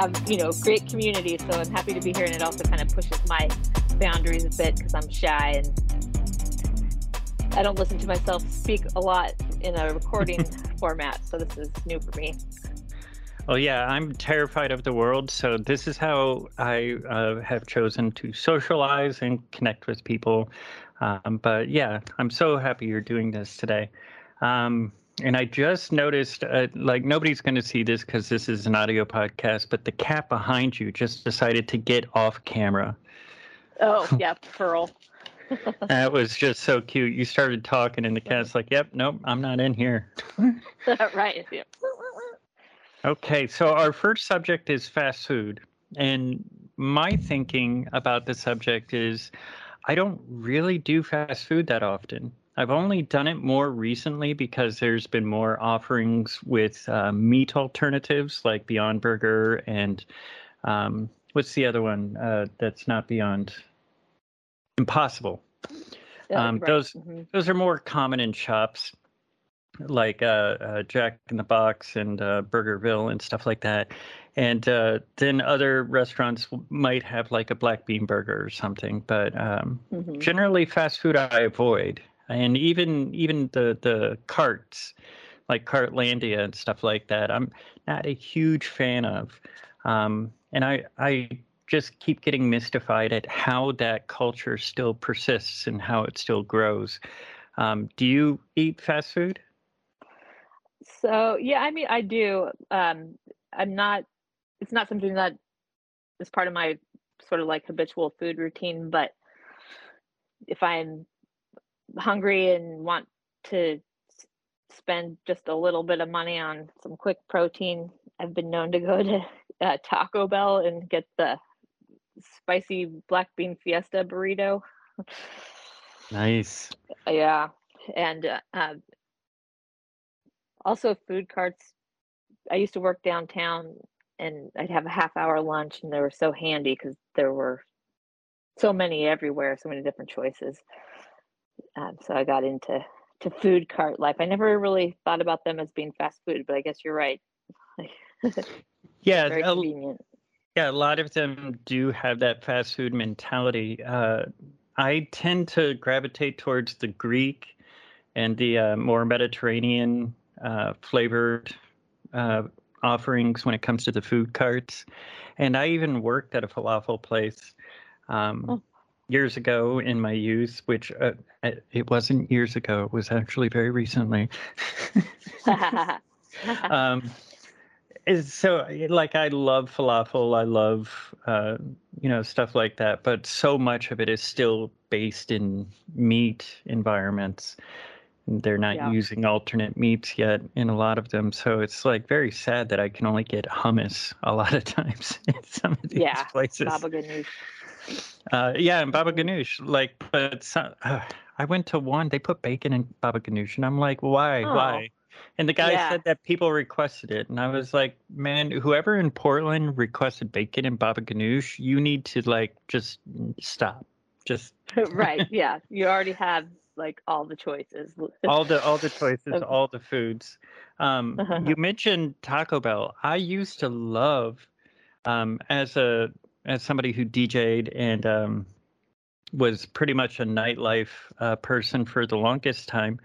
have you know great community. So I'm happy to be here, and it also kind of pushes my boundaries a bit because I'm shy and I don't listen to myself speak a lot in a recording format. So this is new for me. Well, yeah, I'm terrified of the world, so this is how I uh, have chosen to socialize and connect with people. Um, but yeah, I'm so happy you're doing this today. Um, and I just noticed, uh, like, nobody's going to see this because this is an audio podcast, but the cat behind you just decided to get off camera. Oh, yeah, Pearl. that was just so cute. You started talking, and the cat's like, "Yep, nope, I'm not in here." right. Yeah. Okay, so our first subject is fast food. And my thinking about the subject is I don't really do fast food that often. I've only done it more recently because there's been more offerings with uh, meat alternatives like Beyond Burger and um, what's the other one uh, that's not Beyond? Impossible. Um, right. Those Mhm. those are more common in shops like uh, uh, Jack in the Box and uh, Burgerville and stuff like that. And uh, then other restaurants might have like a black bean burger or something. But um, Mhm. generally, fast food I avoid, and even even the the carts, like Cartlandia and stuff like that. I'm not a huge fan of, um, and I I just keep getting mystified at how that culture still persists and how it still grows. Um, do you eat fast food? So yeah, I mean, I do. Um, I'm not. It's not something that is part of my sort of like habitual food routine. But if I'm hungry and want to spend just a little bit of money on some quick protein, I've been known to go to uh, Taco Bell and get the spicy black bean fiesta burrito. Nice. Yeah, and uh, uh, also food carts. I used to work downtown, and I'd have a half hour lunch, and they were so handy because there were so many everywhere, so many different choices. Um, so I got into to food cart life. I never really thought about them as being fast food, but I guess you're right. Yeah, Very a, convenient. yeah, a lot of them do have that fast food mentality. Uh, I tend to gravitate towards the Greek and the uh, more Mediterranean uh, flavored uh, offerings when it comes to the food carts. And I even worked at a falafel place um, Oh. Years ago in my youth, which uh, it wasn't years ago, it was actually very recently. um, is so like I love falafel. I love uh, you know stuff like that, but so much of it is still based in meat environments. They're not Yeah. using alternate meats yet in a lot of them, so it's like very sad that I can only get hummus a lot of times in some of these Yeah, places. Baba ganoush. Uh, yeah, and Baba ganoush, like, but so, uh, I went to one. They put bacon in Baba ganoush, and I'm like, why, Oh. why? And the guy Yeah. said that people requested it, and I was like, man, whoever in Portland requested bacon and Baba ganoush, you need to like just stop, just right. Yeah. You already have like all the choices. all the all the choices, Okay. all the foods. Um, you mentioned Taco Bell. I used to love, um, as a as somebody who DJ'd and um, was pretty much a nightlife uh, person for the longest time.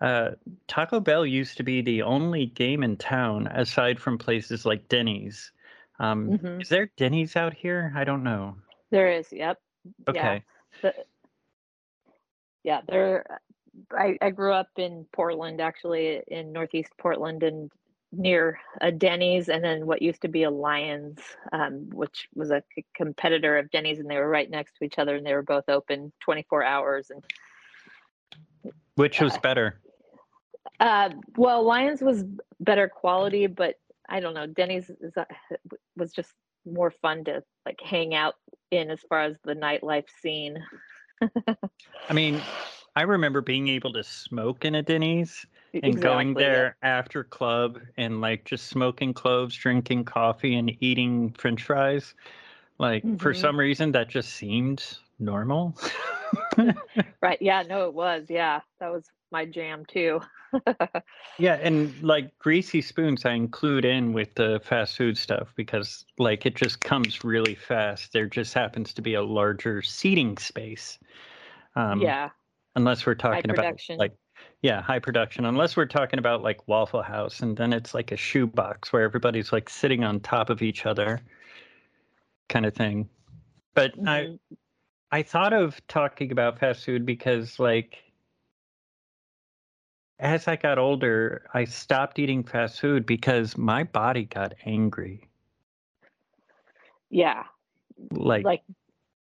uh, Taco Bell used to be the only game in town aside from places like Denny's. Um, Mhm. Is there Denny's out here? I don't know. There is. Yep. Yeah. Okay. The, yeah. There. I, I grew up in Portland, actually, in Northeast Portland, and near a Denny's, and then what used to be a Lyons, um, which was a c- competitor of Denny's, and they were right next to each other, and they were both open 24 hours. And Which was Uh, better? uh, well, Lyons was better quality, but I don't know. Denny's is, uh, was just more fun to like hang out in as far as the nightlife scene. I mean, I remember being able to smoke in a Denny's and going Exactly, yeah. there after club and like just smoking cloves, drinking coffee, and eating French fries. Like for Mhm. some reason, that just seemed normal. Right. Yeah. No, it was. Yeah. That was my jam too. yeah, and like greasy spoons, I include in with the fast food stuff because like it just comes really fast. There just happens to be a larger seating space. Um, yeah. unless we're talking about like yeah high production unless we're talking about like waffle house and then it's like a shoebox where everybody's like sitting on top of each other kind of thing but i Mhm. i thought of talking about fast food because like as i got older i stopped eating fast food because my body got angry Yeah. like Like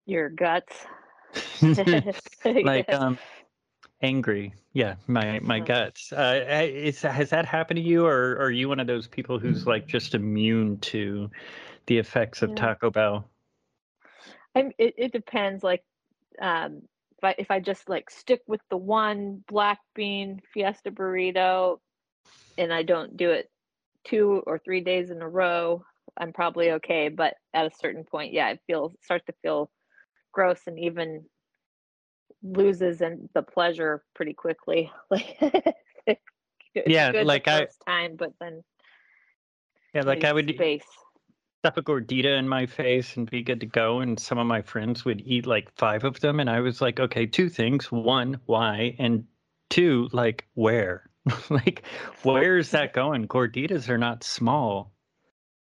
your guts. like um angry yeah my my Uh-huh. guts uh is has that happened to you or, or are you one of those people who's like just immune to the effects of Yeah. taco bell I'm, it, it depends. Like, um, if I if I just like stick with the one black bean fiesta burrito, and I don't do it two or three days in a row, I'm probably okay. But at a certain point, yeah, it feels starts to feel gross and even loses and the pleasure pretty quickly. Like, Yeah, like I- time, but then yeah like i would space. Stuff a gordita in my face and be good to go and some of my friends would eat like five of them and i was like okay two things. One why? And two like where? Like where is that going? Gorditas are not small.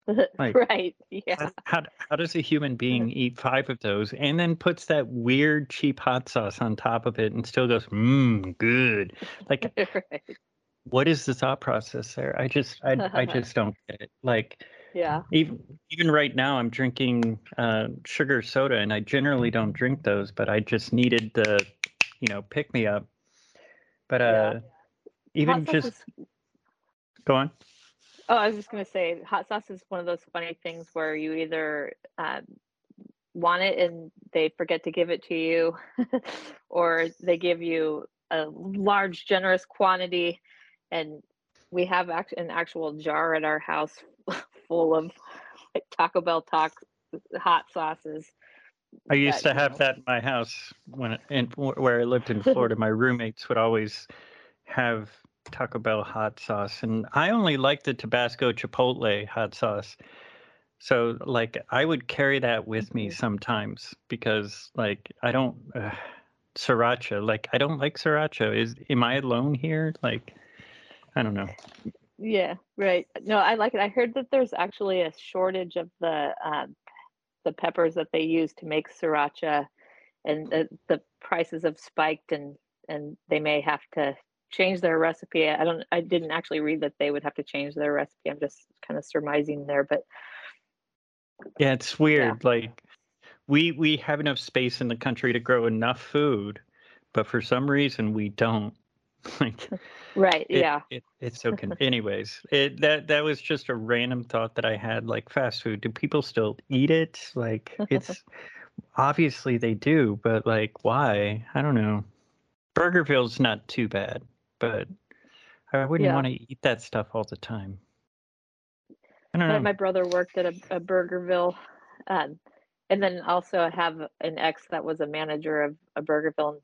Like right? Yeah. How, how how does a human being eat five of those and then puts that weird cheap hot sauce on top of it and still goes mmm good. Like right. what is the thought process there? I just i, I just don't get it. Like Yeah. even even right now i'm drinking uh, sugar soda and i generally don't drink those but i just needed the you know pick me up but uh Yeah. even just is- go on oh, I was just gonna say, hot sauce is one of those funny things where you either um, want it and they forget to give it to you, or they give you a large, generous quantity, and we have act- an actual jar at our house full of like Taco Bell talk hot sauces. I used that, to have know. that in my house when in where I lived in Florida. my roommates would always have Taco Bell hot sauce, and I only liked the Tabasco Chipotle hot sauce. So, like, I would carry that with me Mhm. sometimes because, like, I don't uh, sriracha. Like, I don't like sriracha. Is am I alone here? Like, I don't know. Yeah, right. No, I like it. I heard that there's actually a shortage of the um, the peppers that they use to make sriracha, and the, the prices have spiked, and and they may have to change their recipe. I don't. I didn't actually read that they would have to change their recipe. I'm just kind of surmising there, but Yeah, it's weird. Like we we have enough space in the country to grow enough food, but for some reason we don't. like right, it, yeah, it, it's so con- anyways, it that that was just a random thought that I had like fast food. Do people still eat it? Like it's obviously they do, but like why? I don't know. Burgerville's not too bad, but I wouldn't Yeah. want to eat that stuff all the time. I don't my, know. my brother worked at a, a Burgerville, um, and then also I have an ex that was a manager of a Burgerville. And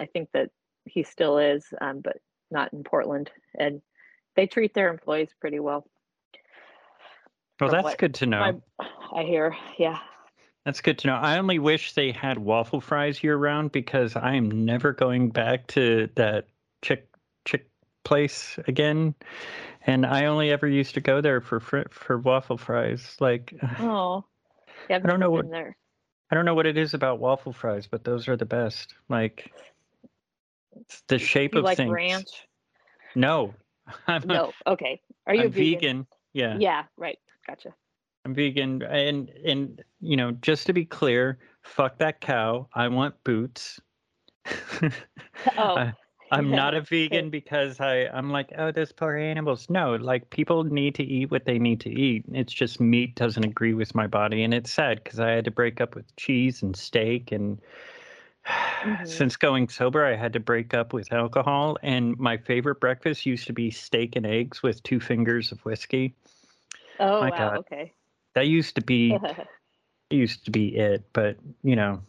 I think that he still is, um, but not in Portland. And they treat their employees pretty well. well, that's good to know. My, I hear, yeah. That's good to know. I only wish they had waffle fries year round because I am never going back to that chick chick place again, and I only ever used to go there for fr- for waffle fries. Like Oh, yeah, I've don't know what there. I don't know what it is about waffle fries, but those are the best. Like it's the shape You of like things. ranch? No, I'm, No. Okay. Are you vegan? vegan. Yeah, Yeah. Right. Gotcha. I'm vegan, and and you know, just to be clear, fuck that cow. I want boots. Oh. I, I'm not a vegan because I I'm like oh those poor animals. No, like people need to eat what they need to eat. It's just meat doesn't agree with my body, and it's sad because I had to break up with cheese and steak, and Mhm. since going sober, I had to break up with alcohol. And my favorite breakfast used to be steak and eggs with two fingers of whiskey. Oh my wow. God. Okay. That used to be used to be it, but you know,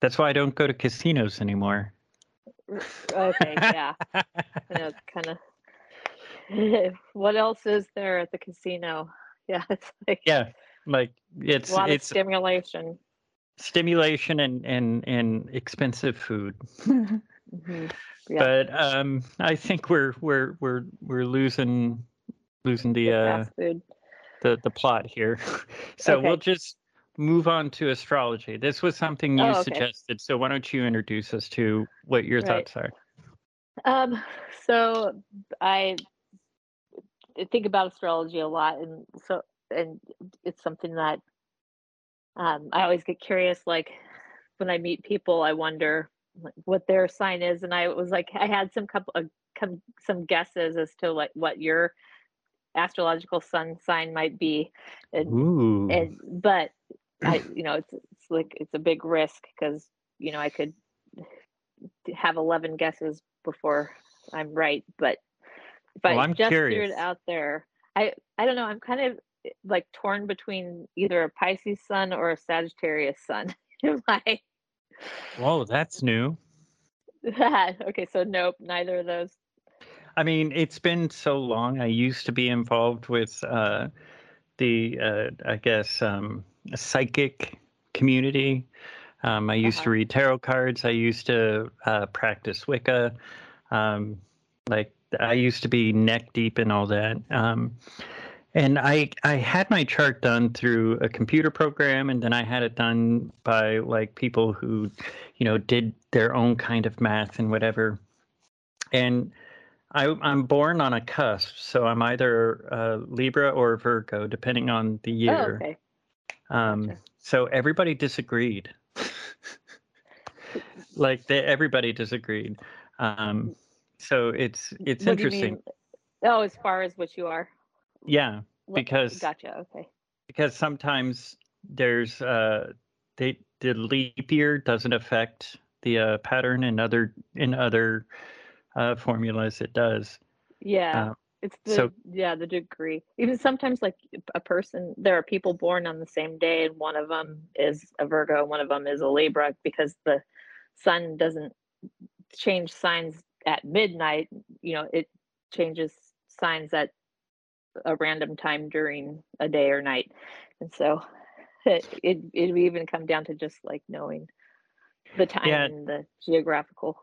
that's why I don't go to casinos anymore. okay. Yeah. Know kind of. what else is there at the casino? Yeah, it's like yeah, like it's a lot it's of stimulation. Stimulation and and and expensive food. Mhm. Yeah. But um, I think we're we're we're we're losing losing the uh the the plot here. so we'll just move on to astrology. This was something you Oh, okay. suggested. So why don't you introduce us to what your Right. thoughts are? Um, so I think about astrology a lot, and so and it's something that um, I always get curious. Like when I meet people, I wonder like, what their sign is, and I was like, I had some couple of come some guesses as to like what your astrological sun sign might be, and and but I, you know, it's it's like it's a big risk because you know I could have eleven guesses before I'm right, but if Well, I I'm just threw it curious. out there, I I don't know. I'm kind of like torn between either a Pisces sun or a Sagittarius sun. I? Whoa, that's new. okay, so nope, neither of those. I mean, it's been so long. I used to be involved with uh, the, uh, I guess, um, psychic community. Um, I used to Uh-huh. read tarot cards. I used to uh, practice Wicca. Um, like I used to be neck deep in all that. Um, and I I had my chart done through a computer program, and then I had it done by like people who, you know, did their own kind of math and whatever. And I, I'm born on a cusp, so I'm either uh, Libra or Virgo, depending on the Oh, year. okay. Um, Gotcha. so everybody disagreed. like they, everybody disagreed. Um, so it's it's What interesting. Oh, as far as what you are. Yeah, because gotcha. Okay. because sometimes there's uh they the leap year doesn't affect the uh, pattern in other in other uh, formulas it does. Yeah. Uh, It's the so- yeah the degree. Even sometimes like a person, there are people born on the same day, and one of them is a Virgo, and one of them is a Libra, because the sun doesn't change signs at midnight. You know, it changes signs at a random time during a day or night, and so it it it would even come down to just like knowing the time Yeah. and the geographical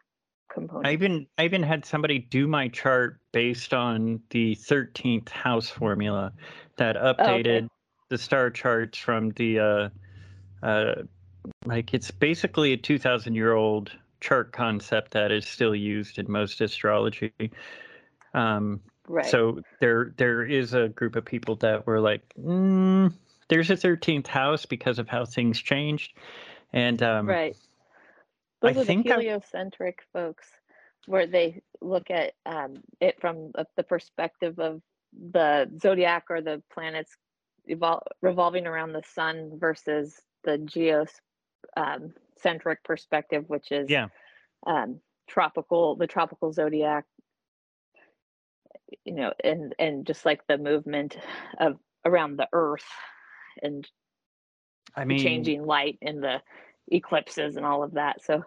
component. I even I even had somebody do my chart based on the 13th house formula that Oh, okay. updated the star charts from the uh uh like it's basically a 2000 year old chart concept that is still used in most astrology. Um right. so there there is a group of people that were like mm, there's a 13th house because of how things changed and um Right. I Those are think the I- heliocentric folks, where they look at um, it from the perspective of the zodiac or the planets evol- revolving around the sun versus the geocentric perspective, which is Yeah. um, tropical, the tropical zodiac. You know, and and just like the movement of around the Earth and I mean changing light and the eclipses and all of that. So,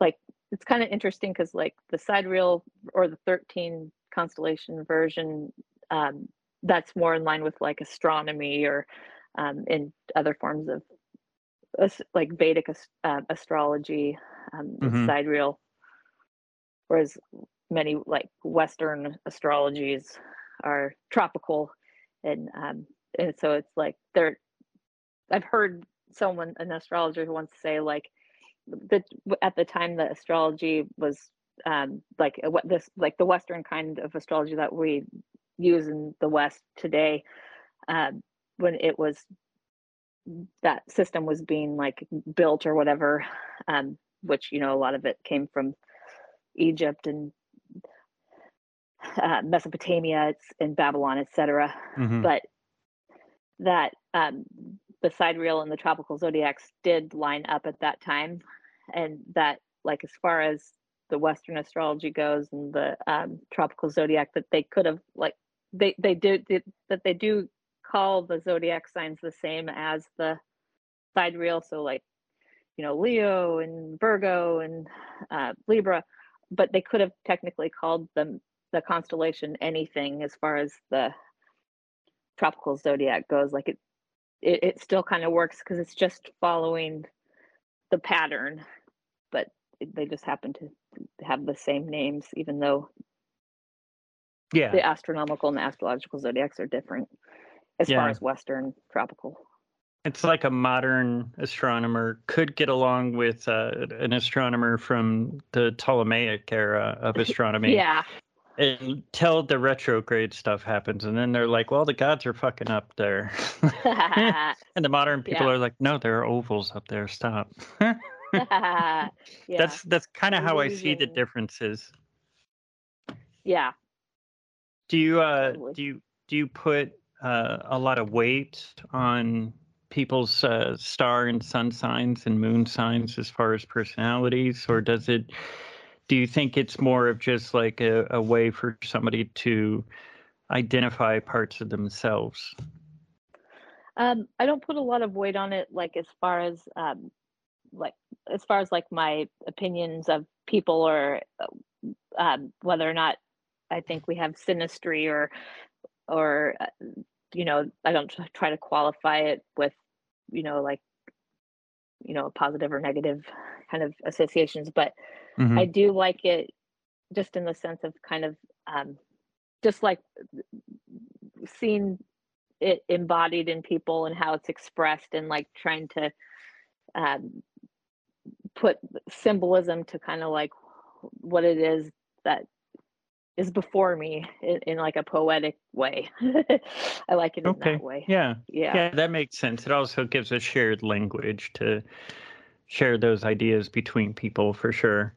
like, it's kind of interesting because, like, the sidereal or the 13 constellation version, um, that's more in line with like astronomy or um, in other forms of as- like Vedic uh, astrology, um, Mhm. sidereal. Whereas many like Western astrologies are tropical, and um, and so it's like they're. I've heard someone an astrologer once say like that at the time that astrology was um, like what this like the Western kind of astrology that we use in the West today, uh, when it was that system was being like built or whatever, um, which you know a lot of it came from Egypt and uh, Mesopotamia and Babylon, etc. Mm-hmm. But that um, the sidereal and the tropical zodiacs did line up at that time, and that like as far as the Western astrology goes and the um, tropical zodiac, that they could have like they they do did, that they do call the zodiac signs the same as the sidereal. So like you know Leo and Virgo and uh, Libra, but they could have technically called them the constellation anything as far as the tropical zodiac goes. Like it it, it still kind of works because it's just following the pattern, but they just happen to have the same names, even though yeah, the astronomical and the astrological zodiacs are different as yeah. far as Western tropical. It's like a modern astronomer could get along with uh, an astronomer from the Ptolemaic era of astronomy. yeah until the retrograde stuff happens and then they're like well the gods are fucking up there and the modern people yeah. are like no there are ovals up there stop yeah. that's that's kind of how i see the differences yeah do you uh totally. do you do you put uh, a lot of weight on people's uh, star and sun signs and moon signs as far as personalities or does it do you think it's more of just like a, a way for somebody to identify parts of themselves? Um, I don't put a lot of weight on it, like as far as um, like as far as like my opinions of people or um, whether or not I think we have synastry or or uh, you know I don't try to qualify it with you know like you know positive or negative kind of associations, but Mm-hmm. I do like it just in the sense of kind of um, just like seeing it embodied in people and how it's expressed and like trying to um, put symbolism to kind of like what it is that is before me in, in like a poetic way. I like it okay. in that way. Yeah. Yeah. Yeah, that makes sense. It also gives a shared language to share those ideas between people for sure.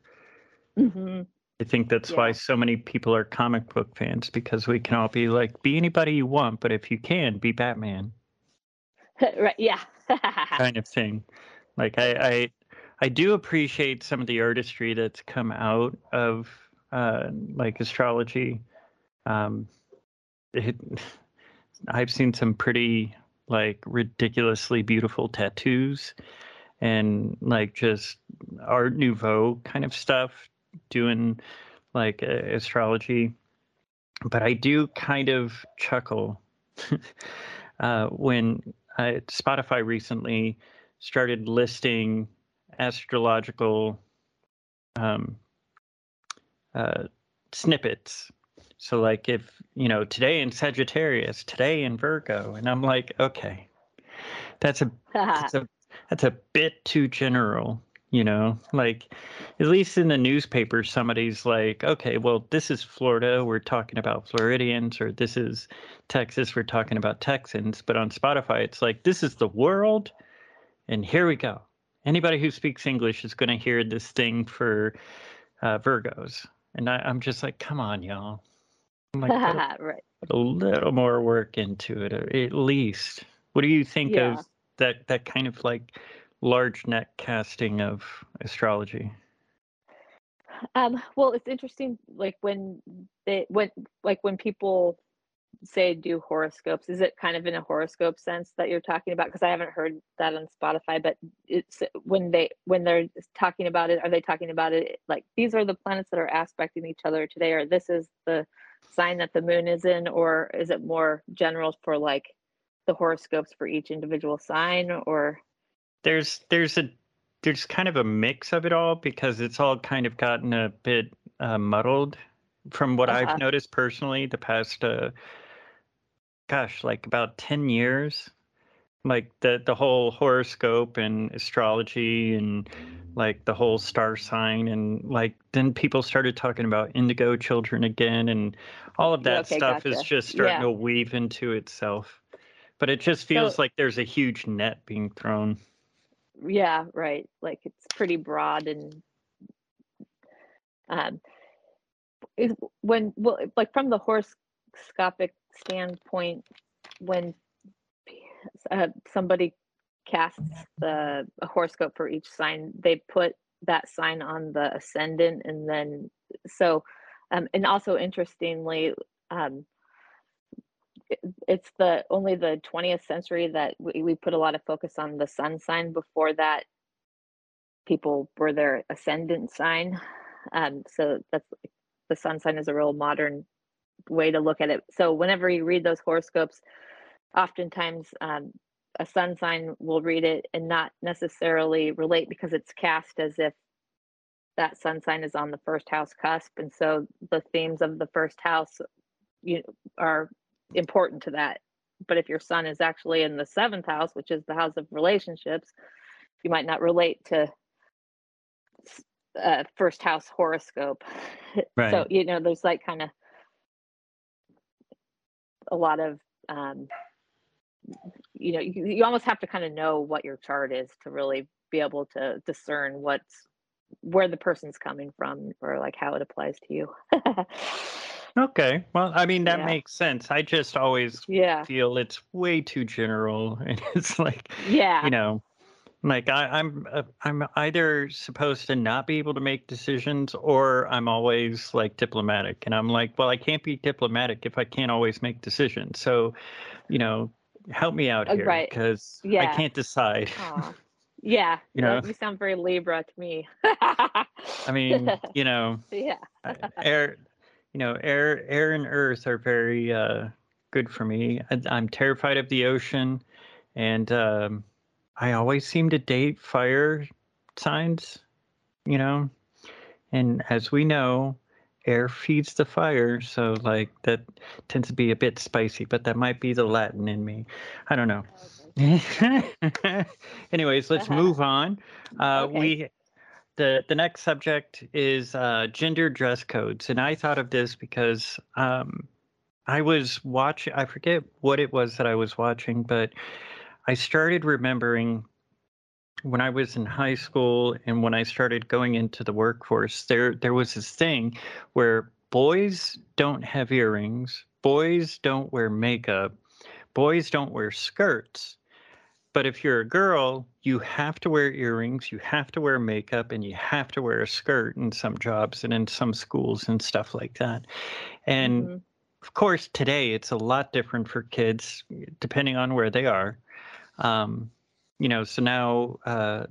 Mm-hmm. I think that's yeah. why so many people are comic book fans because we can all be like, be anybody you want, but if you can, be Batman. right? Yeah. kind of thing. Like I, I, I do appreciate some of the artistry that's come out of uh, like astrology. Um, it, I've seen some pretty like ridiculously beautiful tattoos and like just art nouveau kind of stuff doing like uh, astrology, but I do kind of chuckle uh, when I, Spotify recently started listing astrological um, uh, snippets. So, like, if you know, today in Sagittarius, today in Virgo, and I'm like, okay, that's a that's a that's a bit too general you know like at least in the newspaper somebody's like okay well this is florida we're talking about floridians or this is texas we're talking about texans but on spotify it's like this is the world and here we go anybody who speaks english is going to hear this thing for uh, virgos and I, am just like come on y'all like, put, a, right. put a little more work into it or at least what do you think yeah. of that that kind of like large net casting of astrology? Um, well, it's interesting. Like when they when like when people say do horoscopes, is it kind of in a horoscope sense that you're talking about? Because I haven't heard that on Spotify. But it's when they when they're talking about it, are they talking about it like these are the planets that are aspecting each other today, or this is the sign that the moon is in, or is it more general for like the horoscopes for each individual sign, or there's there's a there's kind of a mix of it all because it's all kind of gotten a bit uh, muddled from what Uh-huh. I've noticed personally, the past, uh, gosh, like about ten years, like the the whole horoscope and astrology and like the whole star sign and like then people started talking about indigo children again and all of that okay, stuff is just starting Yeah. to weave into itself. But it just feels So like there's a huge net being thrown. Yeah, right. Like it's pretty broad and um is when well like from the horoscopic standpoint when uh, somebody casts the a horoscope for each sign they put that sign on the ascendant and then so um and also interestingly um it- it's the only the 20th century that we, we put a lot of focus on the sun sign. Before that people were their ascendant sign. Um so that's the sun sign is a real modern way to look at it. So whenever you read those horoscopes oftentimes um, a sun sign will read it and not necessarily relate because it's cast as if that sun sign is on the first house cusp. And so the themes of the first house you know, are important to that. But if your sun is actually in the seventh house which is the house of relationships you might not relate to uh, first house horoscope. So you know there's like kind of a lot of um, you know you, you almost have to kind of know what your chart is to really be able to discern what's where the person's coming from or like how it applies to you Okay. Well, I mean that Yeah. makes sense. I just always yeah feel it's way too general and it's like yeah you know like I, i'm uh, i'm either supposed to not be able to make decisions or i'm always like diplomatic and i'm like well i can't be diplomatic if i can't always make decisions so you know help me out Uh, here right. because yeah. i can't decide Aw. yeah You know? you sound very libra to me i mean you know yeah air you know air air and earth are very uh good for me. I, i'm terrified of the ocean and um i always seem to date fire signs you know and as we know air feeds the fire so like that tends to be a bit spicy but that might be the latin in me. I don't know. Anyways let's Uh-huh. move on. Uh Okay. we the the next subject is uh, gender dress codes, and I thought of this because um, I was watching. I forget what it was that I was watching, but I started remembering when I was in high school and when I started going into the workforce. There there was this thing where boys don't have earrings, boys don't wear makeup, boys don't wear skirts. But if you're a girl, you have to wear earrings, you have to wear makeup, and you have to wear a skirt in some jobs and in some schools and stuff like that. And Mhm. of course, today it's a lot different for kids, depending on where they are. Um, you know, so now, uh,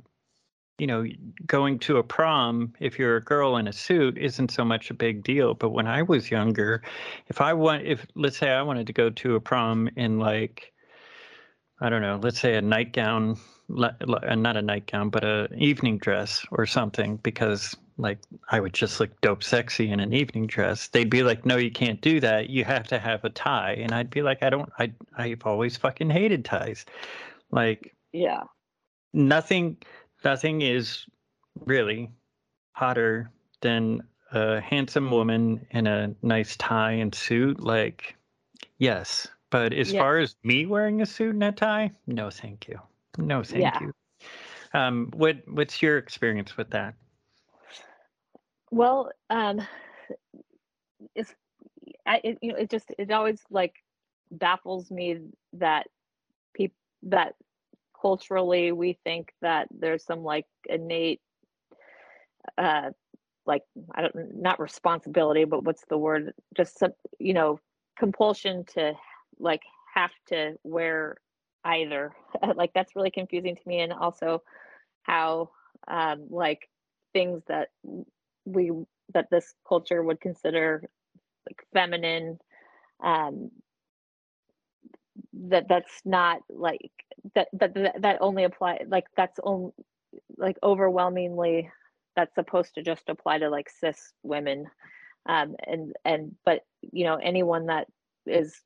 you know, going to a prom, if you're a girl in a suit, isn't so much a big deal. But when I was younger, if I want, if let's say I wanted to go to a prom in like, I don't know, let's say a nightgown, uh, not a nightgown, but a evening dress or something, because like I would just look dope sexy in an evening dress. They'd be like, "No, you can't do that. You have to have a tie." And I'd be like, "I don't. I I've always fucking hated ties. Like yeah nothing, nothing is really hotter than a handsome woman in a nice tie and suit. Like, yes." But as Yeah. far as me wearing a suit and a tie, no, thank you. No, thank Yeah. you. Um, what what's your experience with that? Well, um, it's I, it, you know, it just it always like baffles me that people that culturally we think that there's some like innate uh like I don't not responsibility, but what's the word? Just some you know compulsion to like have to wear either. like that's really confusing to me, and also how um like things that we that this culture would consider like feminine um that that's not like that that that, only apply like that's only like overwhelmingly that's supposed to just apply to like cis women um, and and but you know anyone that is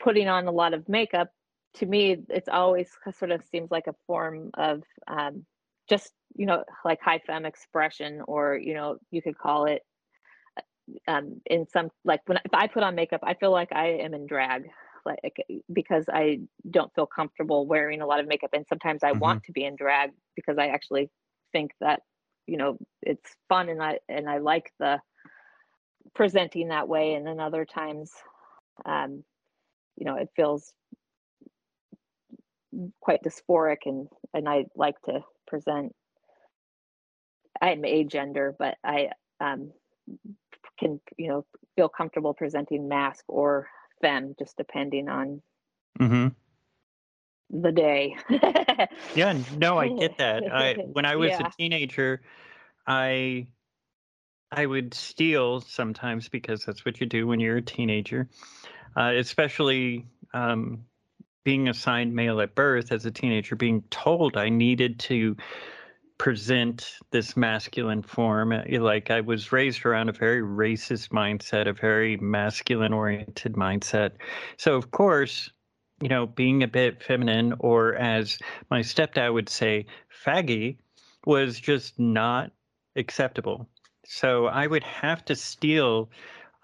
putting on a lot of makeup to me it's always sort of seems like a form of um, just you know like high femme expression or you know you could call it um, in some like when if I put on makeup, I feel like I am in drag, like because I don't feel comfortable wearing a lot of makeup, and sometimes I mm-hmm. want to be in drag because I actually think that you know it's fun and I and I like the presenting that way, and then other times, um, you know, it feels quite dysphoric, and and I like to present. I'm agender but I um can you know feel comfortable presenting masc or femme just depending on mm-hmm. the day yeah no i get that i when i was yeah. a teenager i i would steal sometimes because that's what you do when you're a teenager uh, especially um, being assigned male at birth as a teenager being told i needed to present this masculine form. Uh, like I was raised around a very racist mindset, a very masculine oriented mindset. So, of course, you know, being a bit feminine, or as my stepdad would say, faggy, was just not acceptable. So I would have to steal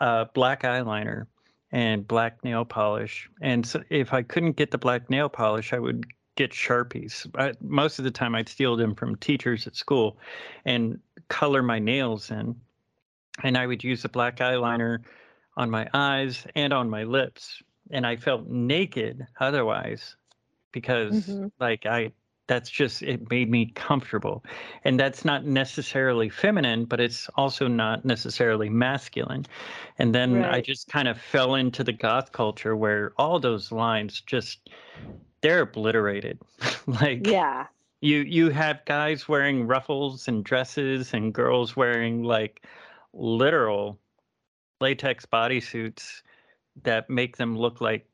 uh, black eyeliner and black nail polish. And so if I couldn't get the black nail polish, I would get sharpies. I, most of the time, I'd steal them from teachers at school, and color my nails in. And I would use a black eyeliner on my eyes and on my lips, and I felt naked otherwise because, mm-hmm. like, I that's just it made me comfortable and that's not necessarily feminine but it's also not necessarily masculine and then right. i just kind of fell into the goth culture where all those lines just they're obliterated. like yeah, you you have guys wearing ruffles and dresses and girls wearing like literal latex bodysuits that make them look like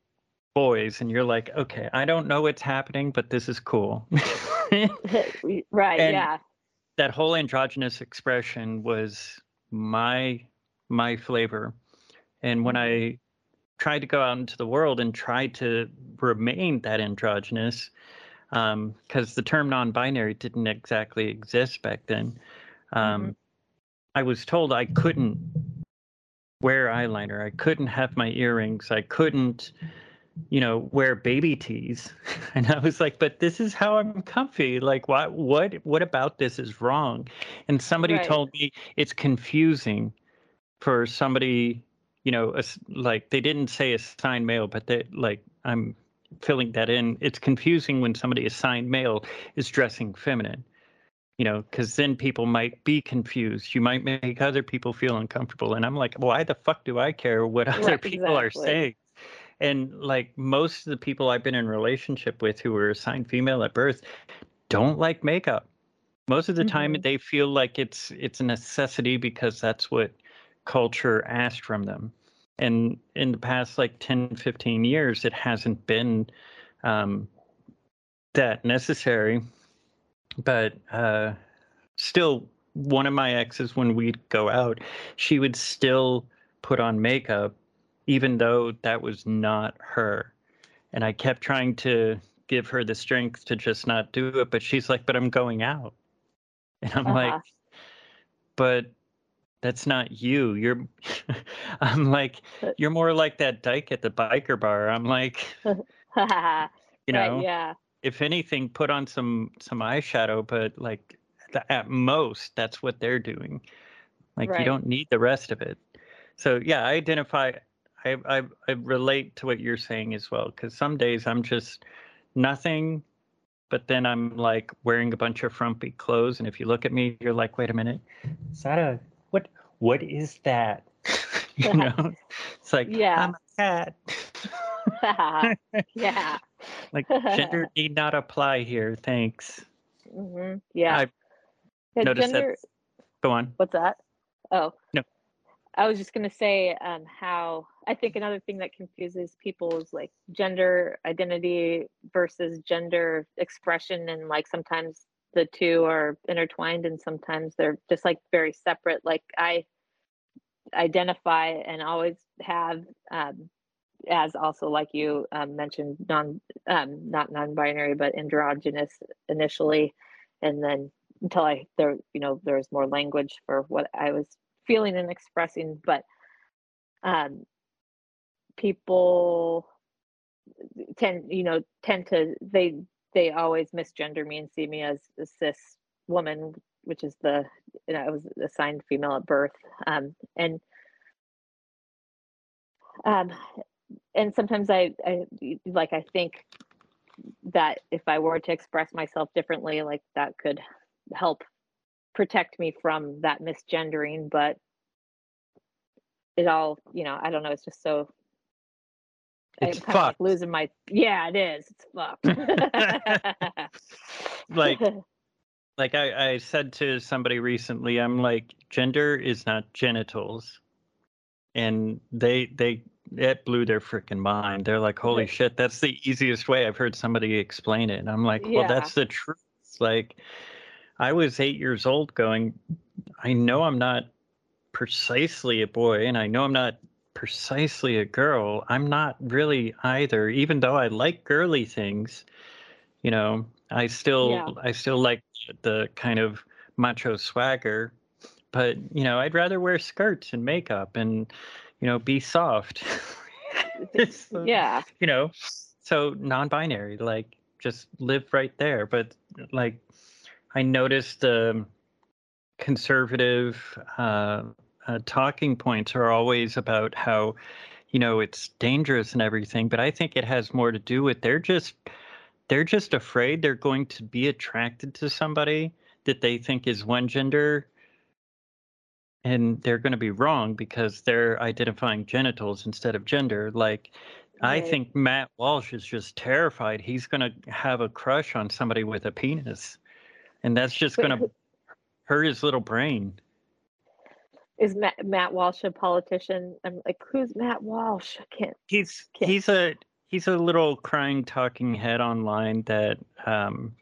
boys and you're like okay i don't know what's happening but this is cool right and yeah that whole androgynous expression was my my flavor and when mm-hmm. i tried to go out into the world and try to remain that androgynous because um, the term non-binary didn't exactly exist back then. Um, mm-hmm. I was told I couldn't wear eyeliner. I couldn't have my earrings. I couldn't, you know, wear baby tees. And I was like, but this is how I'm comfy. Like, what, what, what about this is wrong? And somebody right. told me it's confusing for somebody you know, like they didn't say assigned male, but they like I'm filling that in. It's confusing when somebody assigned male is dressing feminine, you know, because then people might be confused. You might make other people feel uncomfortable, and I'm like, why the fuck do I care what other right, people exactly. are saying? And like most of the people I've been in relationship with who were assigned female at birth don't like makeup. Most of the mm-hmm. time, they feel like it's it's a necessity because that's what culture asked from them. And in the past like 10, 15 years, it hasn't been um, that necessary. But uh, still, one of my exes, when we'd go out, she would still put on makeup, even though that was not her. And I kept trying to give her the strength to just not do it. But she's like, but I'm going out. And I'm uh-huh. like, but that's not you. You're I'm like uh you're more like that dyke at the biker bar. I'm like you know, right, yeah. If anything, put on some some eyeshadow, but like at most that's what they're doing. Like right. you don't need the rest of it. So yeah, I identify I I, I relate to what you're saying as well cuz some days I'm just nothing but then I'm like wearing a bunch of frumpy clothes and if you look at me you're like wait a minute. Is that a what what is that? you know, it's like yeah. I'm a cat. yeah. like gender need not apply here. Thanks. Mm-hmm. Yeah. I noticed gender... that. Go on. What's that? Oh no. I was just gonna say um, how I think another thing that confuses people is like gender identity versus gender expression, and like sometimes the two are intertwined and sometimes they're just like very separate. Like i identify and always have um, as also like you um, mentioned non um, not non-binary but androgynous initially and then until i there you know there's more language for what i was feeling and expressing but um people tend you know tend to they they always misgender me and see me as a cis woman which is the you know i was assigned female at birth. Um and um and sometimes I, I like i think that if i were to express myself differently like that could help protect me from that misgendering but it all you know i don't know it's just so it's I'm fucked. Like losing my yeah it is it's fucked. Like like I, I said to somebody recently i'm like gender is not genitals. And they they it blew their freaking mind. They're like holy shit that's the easiest way i've heard somebody explain it. And i'm like well Yeah. that's the truth. Like i was eight years old going i know i'm not precisely a boy and i know i'm not precisely a girl. I'm not really either. Even though i like girly things you know i still Yeah. i still like the kind of macho swagger. But you know i'd rather wear skirts and makeup and you know be soft. So, yeah. you know so non-binary like just live right there. But like i noticed the conservative uh, uh, talking points are always about how you know it's dangerous and everything but i think it has more to do with they're just they're just afraid they're going to be attracted to somebody that they think is one gender and they're going to be wrong because they're identifying genitals instead of gender. Like i think matt walsh is just terrified he's going to have a crush on somebody with a penis and that's just going to hurt his little brain. Is matt, matt walsh a politician? I'm like who's matt walsh? I can't he's Okay. he's a he's a little crying talking head online that um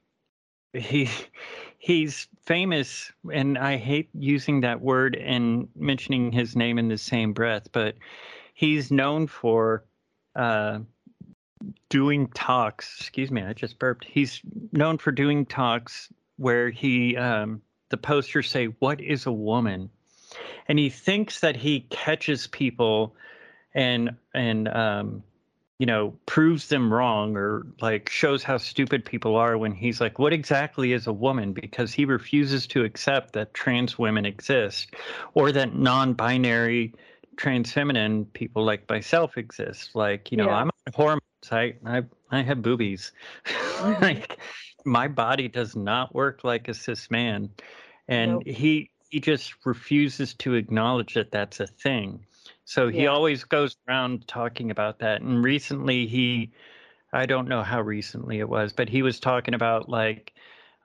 he he's famous and i hate using that word and mentioning his name in the same breath but he's known for uh doing talks. Excuse me i just burped. He's known for doing talks where he um the posters say what is a woman? And he thinks that he catches people and and um you know proves them wrong or like shows how stupid people are when he's like what exactly is a woman? Because he refuses to accept that trans women exist or that non-binary trans feminine people like myself exist. Like you know Yeah. i'm on hormones. I i, I have boobies. Like my body does not work like a cis man and Nope. he he just refuses to acknowledge that that's a thing so he Yeah. always goes around talking about that and recently he i don't know how recently it was but he was talking about like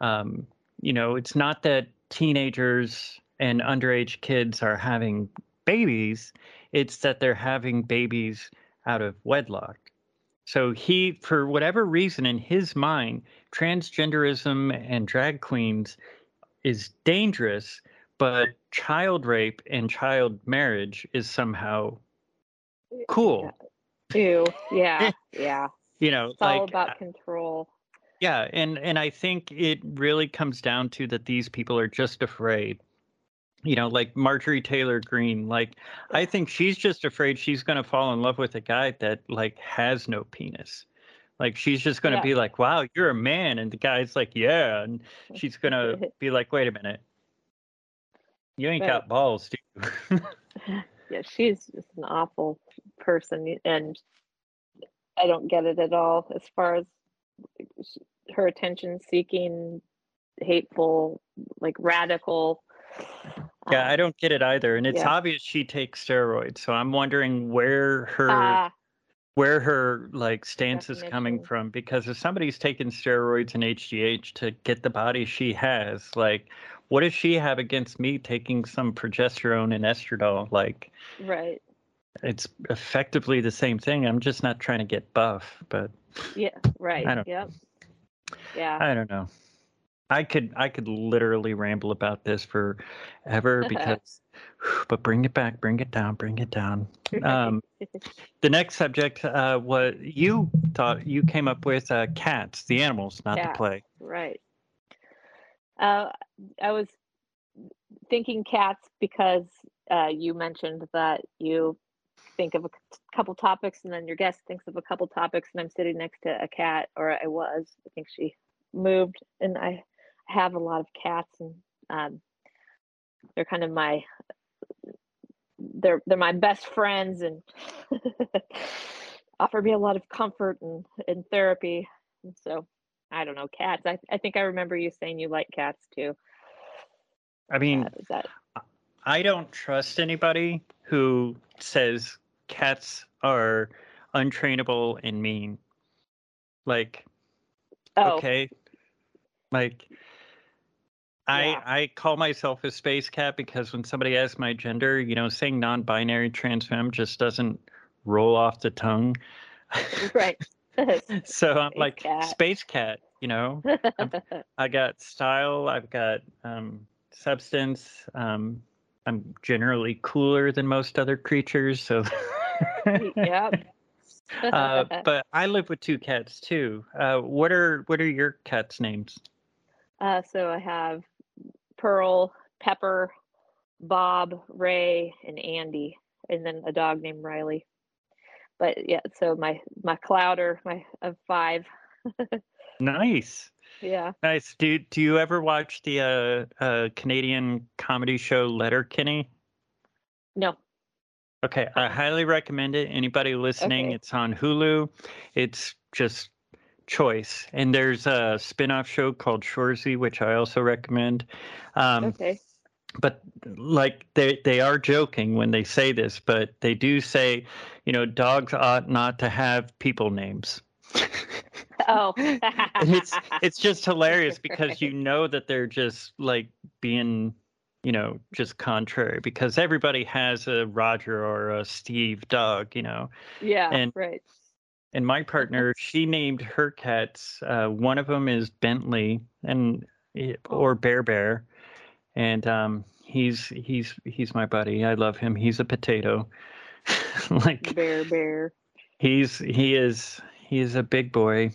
um you know it's not that teenagers and underage kids are having babies it's that they're having babies out of wedlock so he for whatever reason in his mind transgenderism and drag queens is dangerous but child rape and child marriage is somehow cool Ew. Yeah. Yeah. you know It's like all about uh control. yeah and and i think it really comes down to that these people are just afraid you know like marjorie taylor greene like i think she's just afraid she's going to fall in love with a guy that like has no penis like she's just going to Yeah. be like wow you're a man and the guy's like yeah and she's going to be like wait a minute you ain't Right. got balls do you yeah, she's just an awful person, and I don't get it at all as far as her attention seeking, hateful, like radical. Yeah i um, don't get it either and it's yeah. obvious she takes steroids so i'm wondering where her ah, where her like stance is coming from because if somebody's taking steroids and HGH to get the body she has, like what does she have against me taking some progesterone and estradiol? Like right. it's effectively the same thing. I'm just not trying to get buff, but Yeah. Right. I don't- Yep. Yeah. I don't know. I could I could literally ramble about this forever because but bring it back, bring it down, bring it down. Um, the next subject uh, was you thought you came up with uh, cats, the animals, not Yeah. the play. Right. Uh, I was thinking cats because uh, you mentioned that you think of a couple topics and then your guest thinks of a couple topics and I'm sitting next to a cat or I was. I think she moved and I have a lot of cats and um, they're kind of my they're they're my best friends and offer me a lot of comfort and, and therapy. And so I don't know, cats. I, I think I remember you saying you like cats too. I mean, Uh, that I don't trust anybody who says cats are untrainable and mean. Like, oh okay, like I Yeah. I call myself a space cat because when somebody asks my gender, you know, saying non-binary trans femme just doesn't roll off the tongue. right. so I'm Space like cat. space cat, you know. I got style. I've got um, substance. Um, I'm generally cooler than most other creatures, so. yep. uh, but I live with two cats too. Uh, what are what are your cats' names? Uh, so I have Pearl, Pepper, Bob, Ray, and Andy, and then a dog named Riley. But yeah, so my my clowder, my of five. Nice, Yeah. nice. Do do you ever watch the uh, uh, Canadian comedy show Letterkenny? No. Okay, I highly recommend it. Anybody listening, Okay. it's on Hulu. It's just choice. And there's a spin-off show called Shorzy, which I also recommend. Um, Okay. but like they they are joking when they say this, but they do say, you know, dogs ought not to have people names. Oh. it's it's just hilarious because you know that they're just like being you know just contrary because everybody has a roger or a steve dog you know yeah. and- right. And my partner she named her cats uh, one of them is bentley and eh, or bear bear. And um he's he's he's my buddy. I love him. He's a potato. Like Bear, bear. He's he is he is a big boy,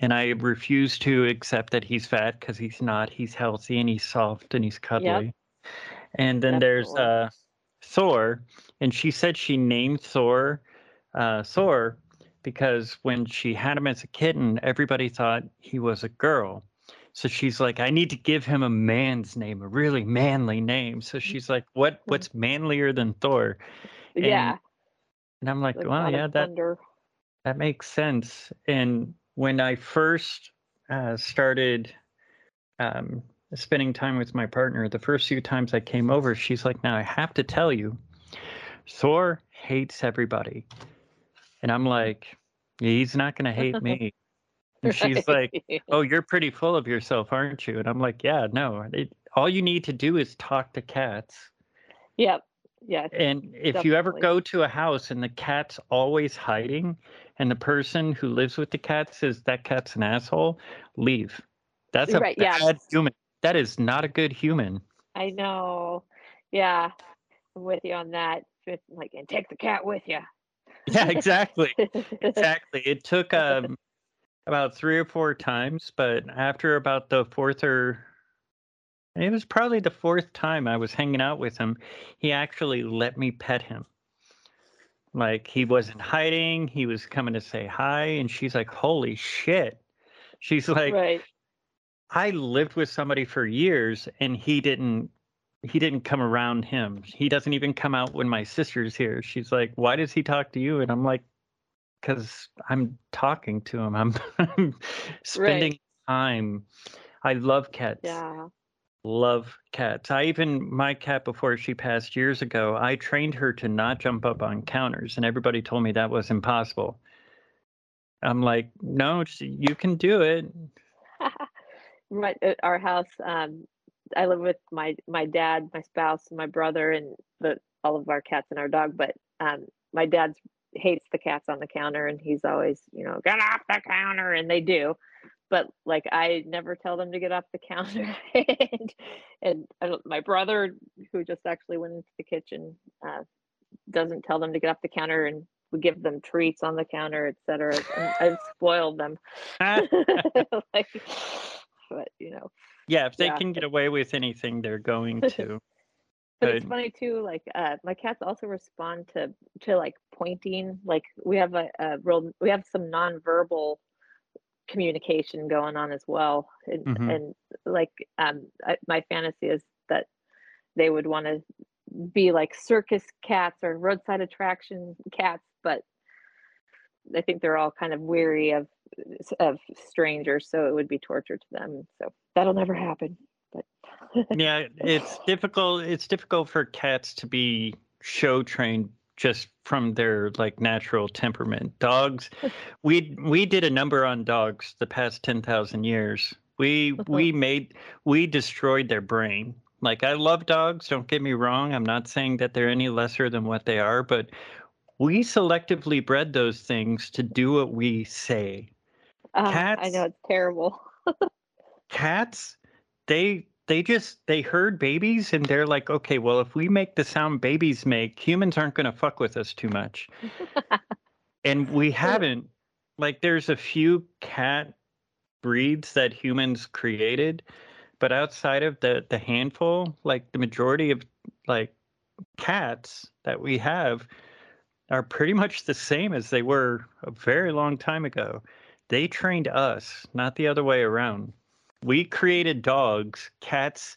and I refuse to accept that he's fat because he's not. He's healthy and he's soft and he's cuddly. And then there's uh, Thor, and she said she named Thor uh, Thor because when she had him as a kitten, everybody thought he was a girl. So she's like, I need to give him a man's name, a really manly name. So she's like, What what's manlier than Thor? And- yeah. And I'm like, the Well, yeah, that thunder. that makes sense. And when I first uh, started um, spending time with my partner, the first few times I came over, she's like, Now I have to tell you, Thor hates everybody. And I'm like, He's not going to hate me. And she's like, Oh, you're pretty full of yourself, aren't you? And I'm like, Yeah, no. It, all you need to do is talk to cats. Yep. Yeah. And if you ever go to a house and the cat's always hiding, and the person who lives with the cat says that cat's an asshole, leave. That's a Right, yeah. bad human. That is not a good human. I know. Yeah. I'm with you on that. Like, and take the cat with you. Yeah, exactly. exactly. It took um, about three or four times, but after about the fourth or it was probably the fourth time I was hanging out with him, he actually let me pet him. Like he wasn't hiding, he was coming to say hi, and she's like, Holy shit. She's like, right. I lived with somebody for years and he didn't he didn't come around him. He doesn't even come out when my sister's here. She's like, "Why does he talk to you?" And I'm like, "Cuz I'm talking to him. I'm, I'm spending time. I love cats. Yeah. Love cats. I even my cat before she passed years ago, I trained her to not jump up on counters and everybody told me that was impossible. I'm like, "No, you can do it." Right at our house um i live with my my dad my spouse my brother and the all of our cats and our dog but um my dad's hates the cats on the counter and he's always, you know, get off the counter and they do. But like I never tell them to get off the counter. and and my brother who just actually went into the kitchen uh, doesn't tell them to get off the counter and we give them treats on the counter, etc. I've spoiled them. like, but you know. Yeah, if they yeah. can get away with anything, they're going to. but it's funny too. Like uh, my cats also respond to to like pointing. Like we have a, a real we have some nonverbal communication going on as well. And, mm-hmm. and like um, I, my fantasy is that they would want to be like circus cats or roadside attraction cats, but I think they're all kind of weary of of strangers, so it would be torture to them. So that'll never happen. But yeah, it's difficult. It's difficult for cats to be show trained just from their like natural temperament. Dogs, we we did a number on dogs the past ten thousand years. We uh-huh. we made we destroyed their brain. Like I love dogs. Don't get me wrong. I'm not saying that they're any lesser than what they are, but we selectively bred those things to do what we say. Uh, cats, I know it's terrible. cats, they they just they heard babies and they're like, okay, well, if we make the sound babies make, humans aren't going to fuck with us too much. and we haven't. Like, there's a few cat breeds that humans created, but outside of the the handful, like the majority of like cats that we have are pretty much the same as they were a very long time ago. They trained us, not the other way around. We created dogs. Cats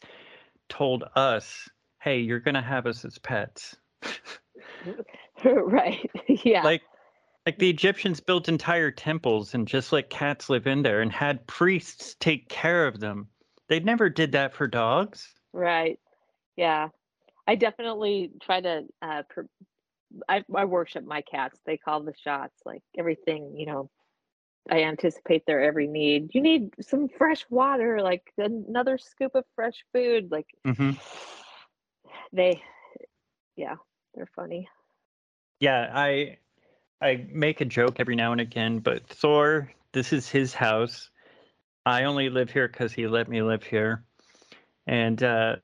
told us, hey, you're going to have us as pets. right. Yeah. Like, like the Egyptians built entire temples and just let cats live in there and had priests take care of them. They never did that for dogs. Right. Yeah. I definitely try to uh, I, I worship my cats. They call the shots, like everything, you know. I anticipate their every need. You need some fresh water, like another scoop of fresh food. Like mm-hmm. they, yeah, they're funny. Yeah, I I make a joke every now and again, but Thor, this is his house. I only live here because he let me live here and uh,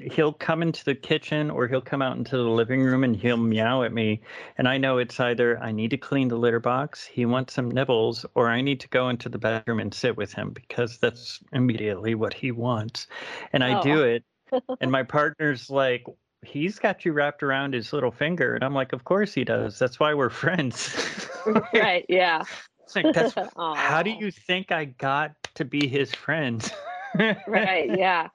he'll come into the kitchen or he'll come out into the living room and he'll meow at me. And i know it's either i need to clean the litter box he wants some nibbles or i need to go into the bedroom and sit with him because that's immediately what he wants. And i oh. do it and my partner's like he's got you wrapped around his little finger. And i'm like of course he does. That's why we're friends. Right yeah. Like, that's, how do you think i got to be his friend? Right yeah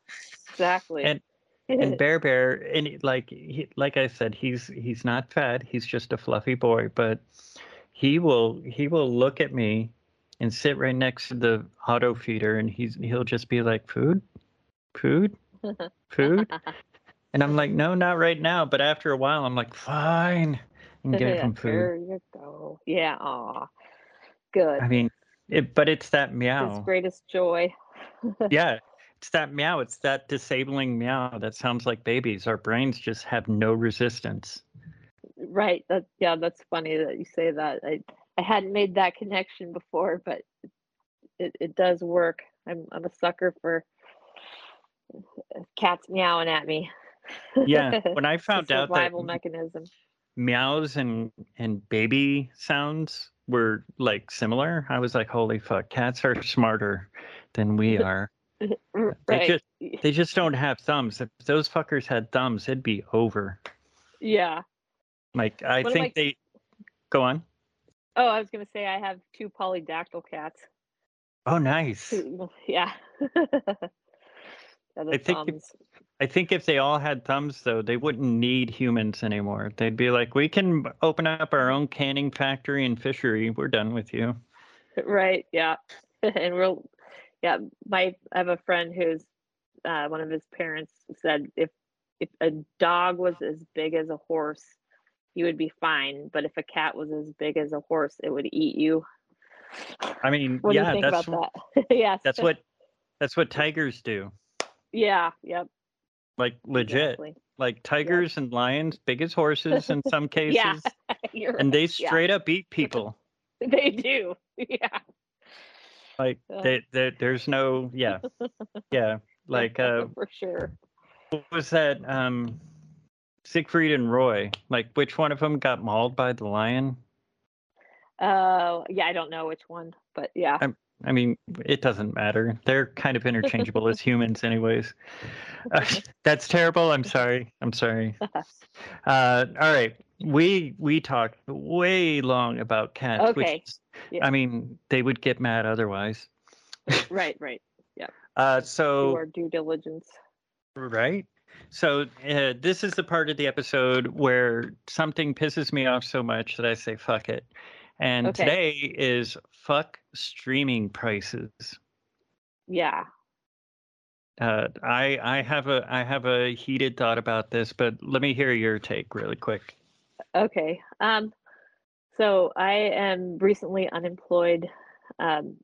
exactly. And and Bear Bear, and like he, like I said, he's he's not fat. He's just a fluffy boy, but he will he will look at me and sit right next to the auto feeder, and he's he'll just be like, "Food, food, food," and I'm like, "No, not right now." But after a while, I'm like, "Fine," and give him food. There you go. Yeah. Aw. Good. I mean, it, but it's that meow. His greatest joy. yeah, it's that meow. It's that disabling meow that sounds like babies. Our brains just have no resistance. Right. That yeah, that's funny that you say that. I I hadn't made that connection before, but it, it does work. I'm I'm a sucker for cats meowing at me. Yeah. When I found out survival mechanism. Meows and and baby sounds were like similar. I was like, holy fuck, cats are smarter than we are. Mm, right. They just they just don't have thumbs. If those fuckers had thumbs, it'd be over. Yeah. Like I what think I... they go on. Oh, I was gonna say I have two polydactyl cats. Oh, nice. Yeah. I think if, I think if they all had thumbs though, they wouldn't need humans anymore. They'd be like, we can open up our own canning factory and fishery. We're done with you. Right. Yeah. and we'll yeah, my I have a friend who's uh, one of his parents said if if a dog was as big as a horse, you would be fine, but if a cat was as big as a horse, it would eat you. I mean, what yeah, do you think that's about that? yes, that's what that's what tigers do. Yeah. Yep. Like legit. Exactly. like tigers and lions, big as horses in some cases, yeah, and they right, yeah. straight up eat people. They do. Yeah. Like they, they, there's no, yeah, yeah. Like uh, for sure. what was that? Um, Siegfried and Roy. Like which one of them got mauled by the lion? Uh, yeah, I don't know which one, but yeah. I mean, it doesn't matter. They're kind of interchangeable as humans, anyways. Uh, that's terrible. I'm sorry. I'm sorry. Uh, all right. We we talked way long about cats. Which Okay. is, Yeah. I mean, they would get mad otherwise. right, right. Uh, Do so our due diligence. right. So uh, this is the part of the episode where something pisses me off so much that I say fuck it. And Okay. today is fuck streaming prices. Yeah. Uh, I I have a I have a heated thought about this, but let me hear your take really quick. Okay. Um, so I am recently unemployed. Um,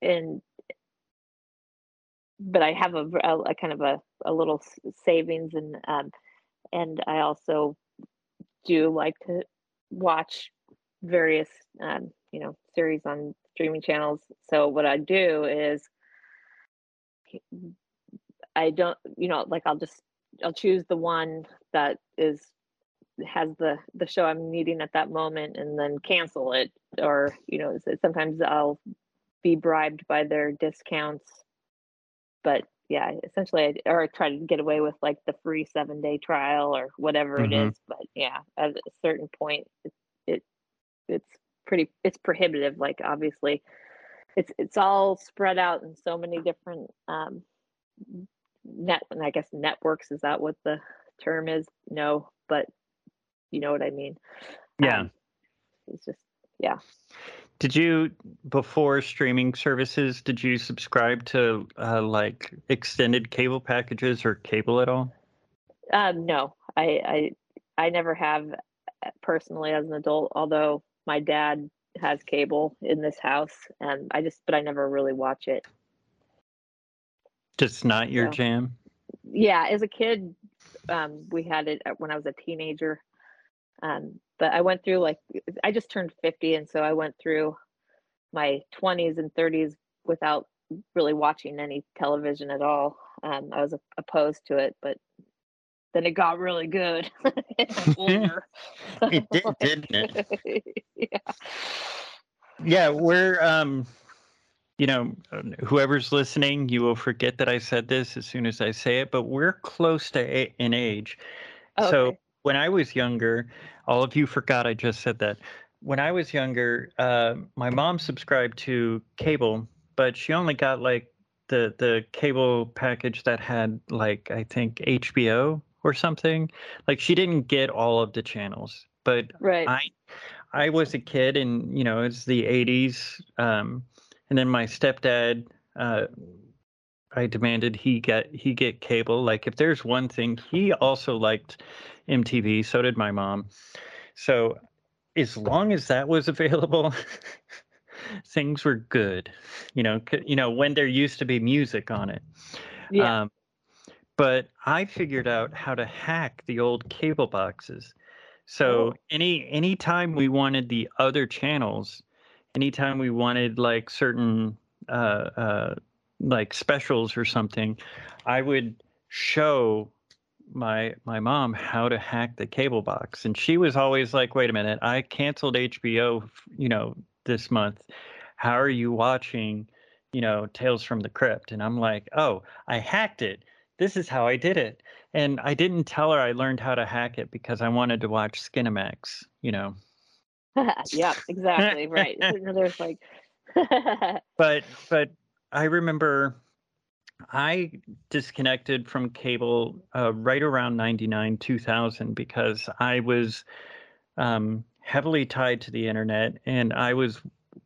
and but I have a a kind of a, a little savings and um, and I also do like to watch various um, you know series on streaming channels. So what I do is I don't you know like I'll just I'll choose the one that is has the the show I'm needing at that moment and then cancel it or you know sometimes I'll be bribed by their discounts but yeah essentially I, or I try to get away with like the free 7 day trial or whatever it Mhm. is but yeah at a certain point it, it it's pretty it's prohibitive like obviously it's it's all spread out in so many different um net and I guess networks is that what the term is no but you know what I mean Yeah. Um, it's just yeah Did you before streaming services? Did you subscribe to uh, like extended cable packages or cable at all? um no I I I never have uh, personally as an adult although my dad has cable in this house and I just but I never really watch it Just not your No. jam. yeah as a kid um we had it when i was a teenager um but i went through like i just turned 50 and so i went through my 20s and 30s without really watching any television at all um i was opposed to it but then it got really good older. It did, didn't it yeah Yeah, we're um, you know, whoever's listening, you will forget that I said this as soon as I say it, but we're close to a- in age. So Okay. when I was younger, all of you forgot I just said that. When I was younger, uh, my mom subscribed to cable, but she only got like the the cable package that had like I think HBO or something. Like she didn't get all of the channels, but right I I was a kid and you know it's the 80s um and then my stepdad uh I demanded he get he get cable like if there's one thing he also liked MTV so did my mom so as long as that was available things were good you know you know when there used to be music on it yeah um, but I figured out how to hack the old cable boxes. So Oh. any anytime we wanted the other channels, anytime we wanted like certain uh, uh, like specials or something, I would show my my mom how to hack the cable box, and she was always like, "Wait a minute, I canceled HBO, you know, this month. How are you watching?" You know, Tales from the Crypt, and I'm like, "Oh, I hacked it. This is how I did it." And I didn't tell her I learned how to hack it because I wanted to watch Skinamax, you know. yeah exactly right there's like But but I remember I disconnected from cable uh, right around 99 2000 because I was um, heavily tied to the internet and I was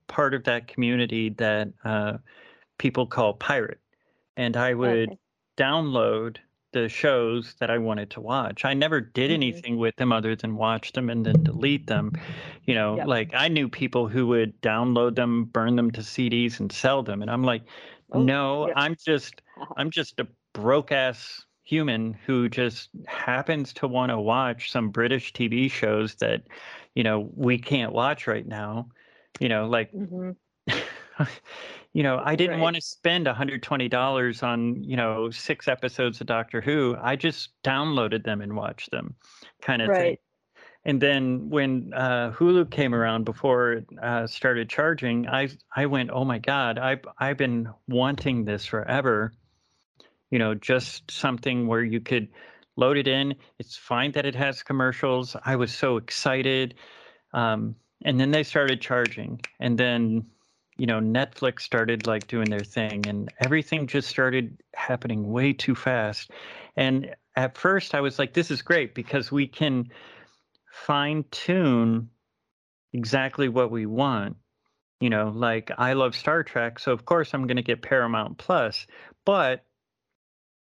part of that community that uh, people call pirate. And I would Okay. download the shows that I wanted to watch. I never did Mhm. anything with them other than watch them and then delete them. You know, Yep. like I knew people who would download them, burn them to CDs and sell them. And I'm like, Oh, no, yep. I'm just Uh-huh. I'm just a broke ass, human who just happens to want to watch some British TV shows that, you know, we can't watch right now. You know, like, hmm you know, I didn't Right. want to spend $120 on, you know, six episodes of Doctor Who. I just downloaded them and watched them, kind of thing. Right. And then when uh, Hulu came around before it uh, started charging, I I went, oh my god, I've I've been wanting this forever. You know, just something where you could load it in. It's fine that it has commercials. I was so excited. Um, and then they started charging, and then you know Netflix started like doing their thing, and everything just started happening way too fast. And at first, I was like, this is great because we can fine tune exactly what we want. You know, like I love Star Trek, so of course I'm going to get Paramount Plus, but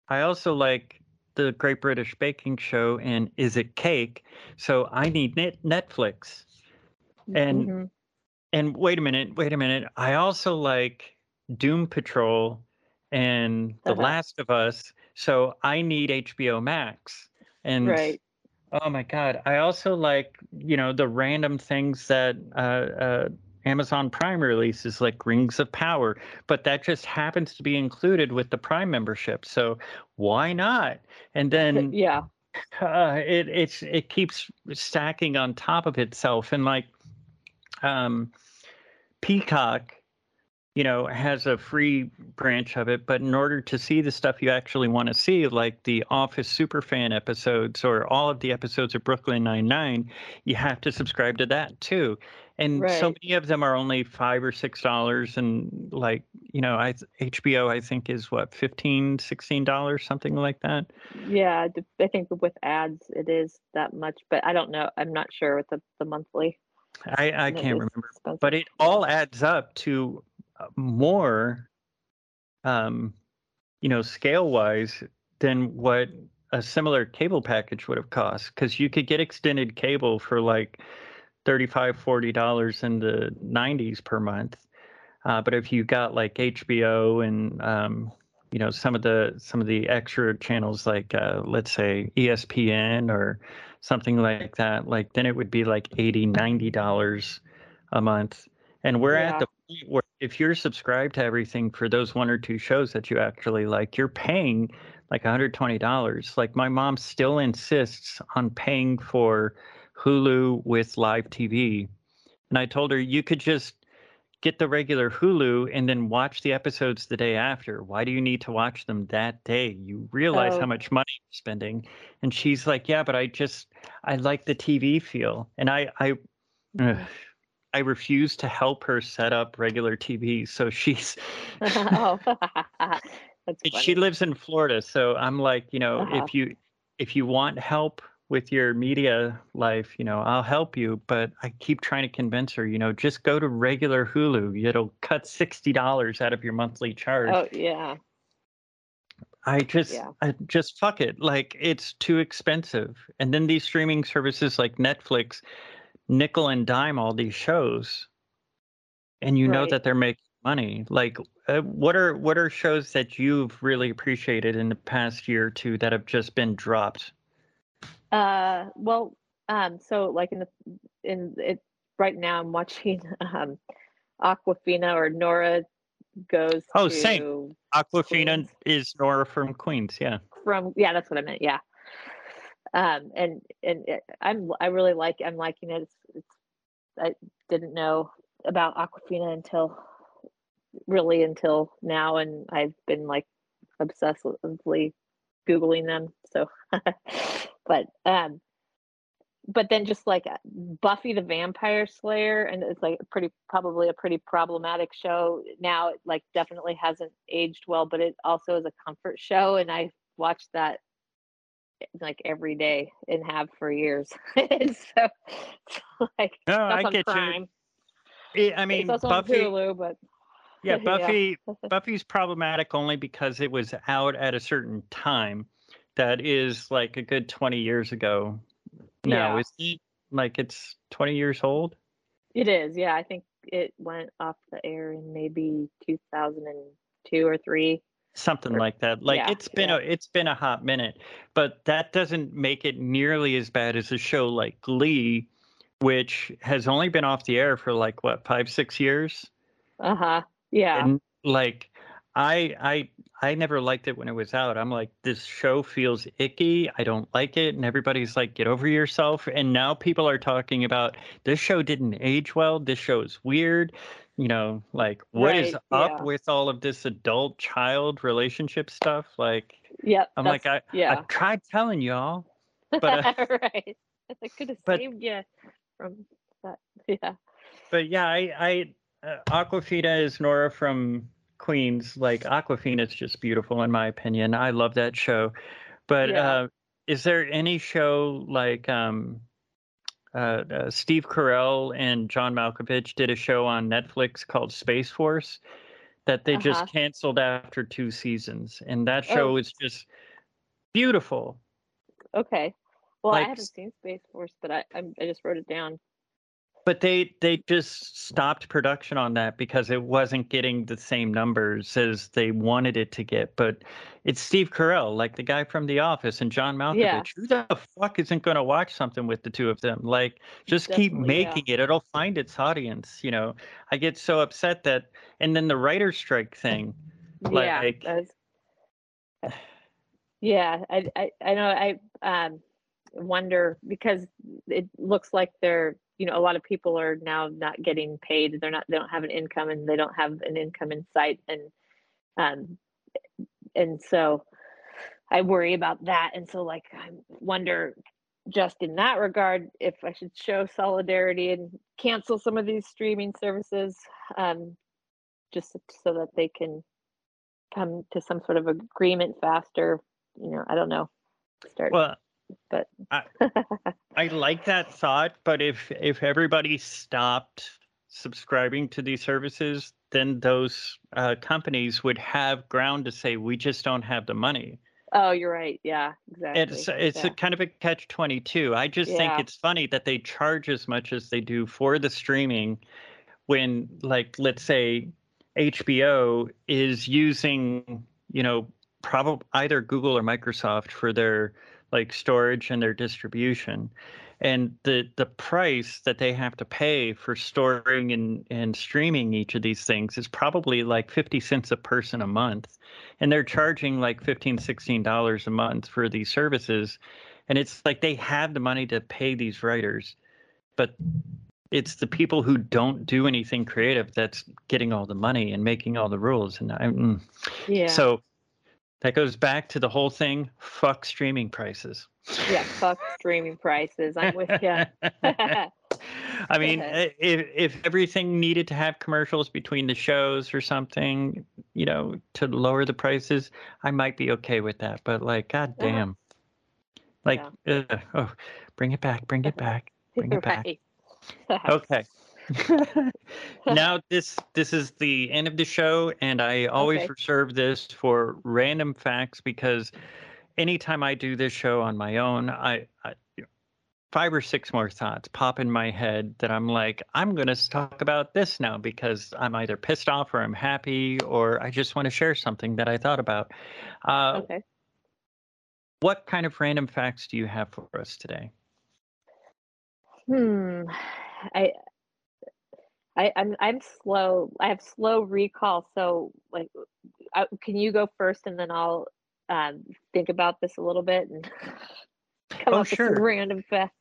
I also like the Great British Baking Show and Is It Cake, so I need net- Netflix. And Mhm. And wait a minute, wait a minute. I also like Doom Patrol and The Uh-huh. Last of Us, so I need HBO Max. And Right. Oh my God. I also like, you know, the random things that uh, uh, Amazon Prime releases, like Rings of Power, but that just happens to be included with the Prime membership. So why not? And then yeah. uh, it it's it keeps stacking on top of itself, and like um, Peacock, you know, has a free branch of it, but in order to see the stuff you actually want to see, like the Office Superfan episodes or all of the episodes of Brooklyn Nine Nine, you have to subscribe to that too. And so many of them are only five or six dollars, and like you know, I HBO I think is what 15 16 dollars, something like that. Yeah. I think with ads, it is that much, but I don't know. I'm not sure with the, the monthly. I I can't remember, but it all adds up to uh, more, um, you know, scale wise than what a similar cable package would have cost. Because you could get extended cable for like 35 40 dollars in the 90s per month. Uh, but if you got like HBO and um, you know some of the some of the extra channels like uh, let's say ESPN or something like that, like then it would be like 80 90 dollars a month. And we're at the point where if you're subscribed to everything for those one or two shows that you actually like, you're paying like $120. Like my mom still insists on paying for Hulu with live TV. And I told her you could just get the regular Hulu and then watch the episodes the day after. Why do you need to watch them that day? You realize how Oh. much money you're spending. And she's like, "Yeah, but I just I like the TV feel." And I I ugh, I refuse to help her set up regular TV. So she's oh, she lives in Florida, so I'm like, you know, Uh-huh. if you if you want help with your media life, you know, I'll help you, but I keep trying to convince her, you know, just go to regular Hulu. It'll cut $60 out of your monthly charge. Oh yeah. I just Yeah. I just fuck it. Like it's too expensive. And then these streaming services like Netflix nickel and dime all these shows. And you know that they're making money. Like uh, what are what are shows that you've really appreciated in the past year or two that have just been dropped? Uh, well, um, so like in the in it right now, I'm watching um, Awkwafina or Nora goes Oh, same. Awkwafina Queens. is Nora from Queens, yeah. from yeah, that's what I meant. Yeah. Um, and and it, I'm I really like I'm liking it. It's, it's I didn't know about Awkwafina until really until now, and I've been like obsessively googling them. So, but um, but then just like uh, Buffy the Vampire Slayer, and it's like pretty probably a pretty problematic show now. It like definitely hasn't aged well, but it also is a comfort show, and I watched that like every day and have for years. and so, so, like No, that's I get Prime. you. I I mean, it's Buffy. Hulu, but Yeah, Yeah. Buffy Buffy's problematic only because it was out at a certain time that is like a good 20 years ago now, Yeah. isn't it? Like it's 20 years old? it is. Yeah, I think it went off the air in maybe 2002 or three. something like that. Like yeah, it's been yeah. a it's been a hot minute, but that doesn't make it nearly as bad as a show like Glee, which has only been off the air for like what five six years. Uh huh. Yeah. And like I I I never liked it when it was out. I'm like this show feels icky. I don't like it and everybody's like get over yourself and now people are talking about this show didn't age well. This show is weird. You know, like what is Right, up yeah. with all of this adult child relationship stuff? Like Yep. I'm like I yeah. I've tried telling y'all, but uh, right. I could have but- saved you from that. Yeah. but yeah, I I uh, Awkwafina is Nora from Queens. Like Awkwafina's just beautiful in my opinion. I love that show. But Yeah. uh, is there any show like um, uh, uh, Steve Carell and John Malkovich did a show on Netflix called Space Force that they Uh-huh. just canceled after two seasons, and that show Oh. is just beautiful. Okay. Well, I haven't seen Space Force, but I I'm, I just wrote it down. But they they just stopped production on that because it wasn't getting the same numbers as they wanted it to get. But it's Steve Carell, like the guy from The Office, and John Malkovich. Yeah. Who the fuck isn't going to watch something with the two of them? Like, just keep Definitely, yeah. making it. It'll find its audience. You know, I get so upset that, and then the writer's strike thing. yeah. that's- yeah. I, I I know. I um wonder because it looks like they're you know a lot of people are now not getting paid. They're not. They don't have an income, and they don't have an income in sight, and um and so I worry about that. And so like I wonder just in that regard if I should show solidarity and cancel some of these streaming services um just so- that they can come to some sort of agreement faster. You know, I don't know. Start Well, but I like that thought, but if if everybody stopped subscribing to these services, then those uh, companies would have ground to say we just don't have the money. oh, you're right. Yeah, exactly. It's it's yeah. a kind of a catch twenty two. I just think it's funny that they charge as much as they do for the streaming, when like let's say HBO is using you know probably either Google or Microsoft for their like storage and their distribution and the the price that they have to pay for storing and and streaming each of these things is probably like 50 cents a person a month and they're charging like 15 16 dollars a month for these services and it's like they have the money to pay these writers but it's the people who don't do anything creative that's getting all the money and making all the rules and I'm, mm. yeah. so that goes back to the whole thing fuck streaming prices yeah, fuck streaming prices. I'm with you. I mean, if if everything needed to have commercials between the shows or something, you know, to lower the prices, I might be okay with that. But like, god Uh-huh. damn, like, ugh, oh, bring it back, bring it back, bring it back. Okay. now this this is the end of the show, and I always Okay. reserve this for random facts because anytime I do this show on my own, I, I five or six more thoughts pop in my head that I'm like, I'm going to talk about this now because I'm either pissed off or I'm happy or I just want to share something that I thought about. Uh, okay. What kind of random facts do you have for us today? Hmm. I I I'm I'm slow. I have slow recall. So like, I, can you go first and then I'll um, think about this a little bit and come Oh, up with sure. some random facts.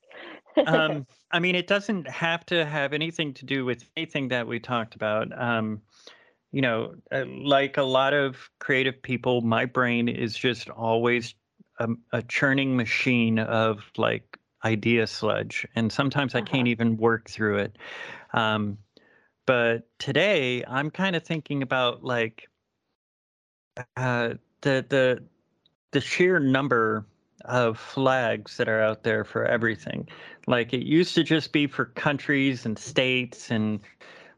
um, I mean, it doesn't have to have anything to do with anything that we talked about. Um, you know, uh, like a lot of creative people, my brain is just always a, a churning machine of like idea sludge, and sometimes I Uh-huh. can't even work through it. Um, but today, I'm kind of thinking about like uh, the the the sheer number of flags that are out there for everything. Like it used to just be for countries and states and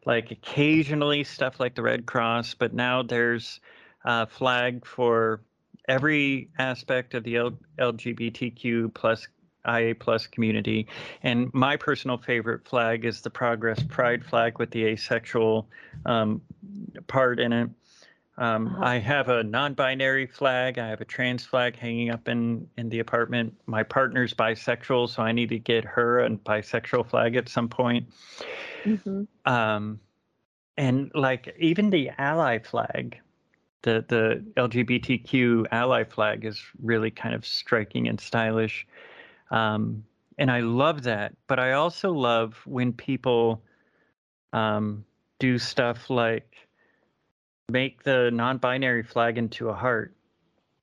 like occasionally stuff like the Red Cross, but now there's a flag for every aspect of the L- LGBTQ plus IA plus community. And my personal favorite flag is the Progress Pride flag with the asexual um, part in it. Um, Uh-huh. I have a non-binary flag. I have a trans flag hanging up in in the apartment. My partner's bisexual, so I need to get her a bisexual flag at some point. Mhm. Um, and like even the ally flag, the the LGBTQ ally flag is really kind of striking and stylish. Um, and I love that. But I also love when people um, do stuff like make the non-binary flag into a heart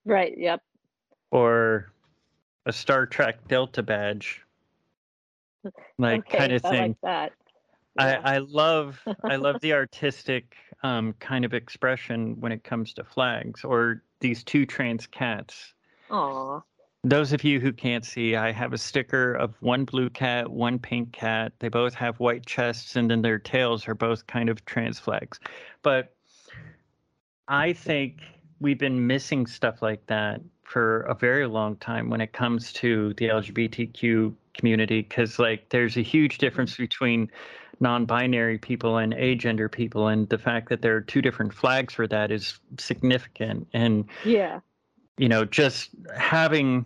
Right. Yep. or a Star Trek Delta badge, like okay. kind of thing. I like that. Yeah. I, I love I love the artistic um, kind of expression when it comes to flags or these two trans cats. Aw. Those of you who can't see, I have a sticker of one blue cat, one pink cat. They both have white chests, and then their tails are both kind of trans flags. But I think we've been missing stuff like that for a very long time when it comes to the LGBTQ community, because like there's a huge difference between non-binary people and agender people, and the fact that there are two different flags for that is significant. And Yeah. You know, just having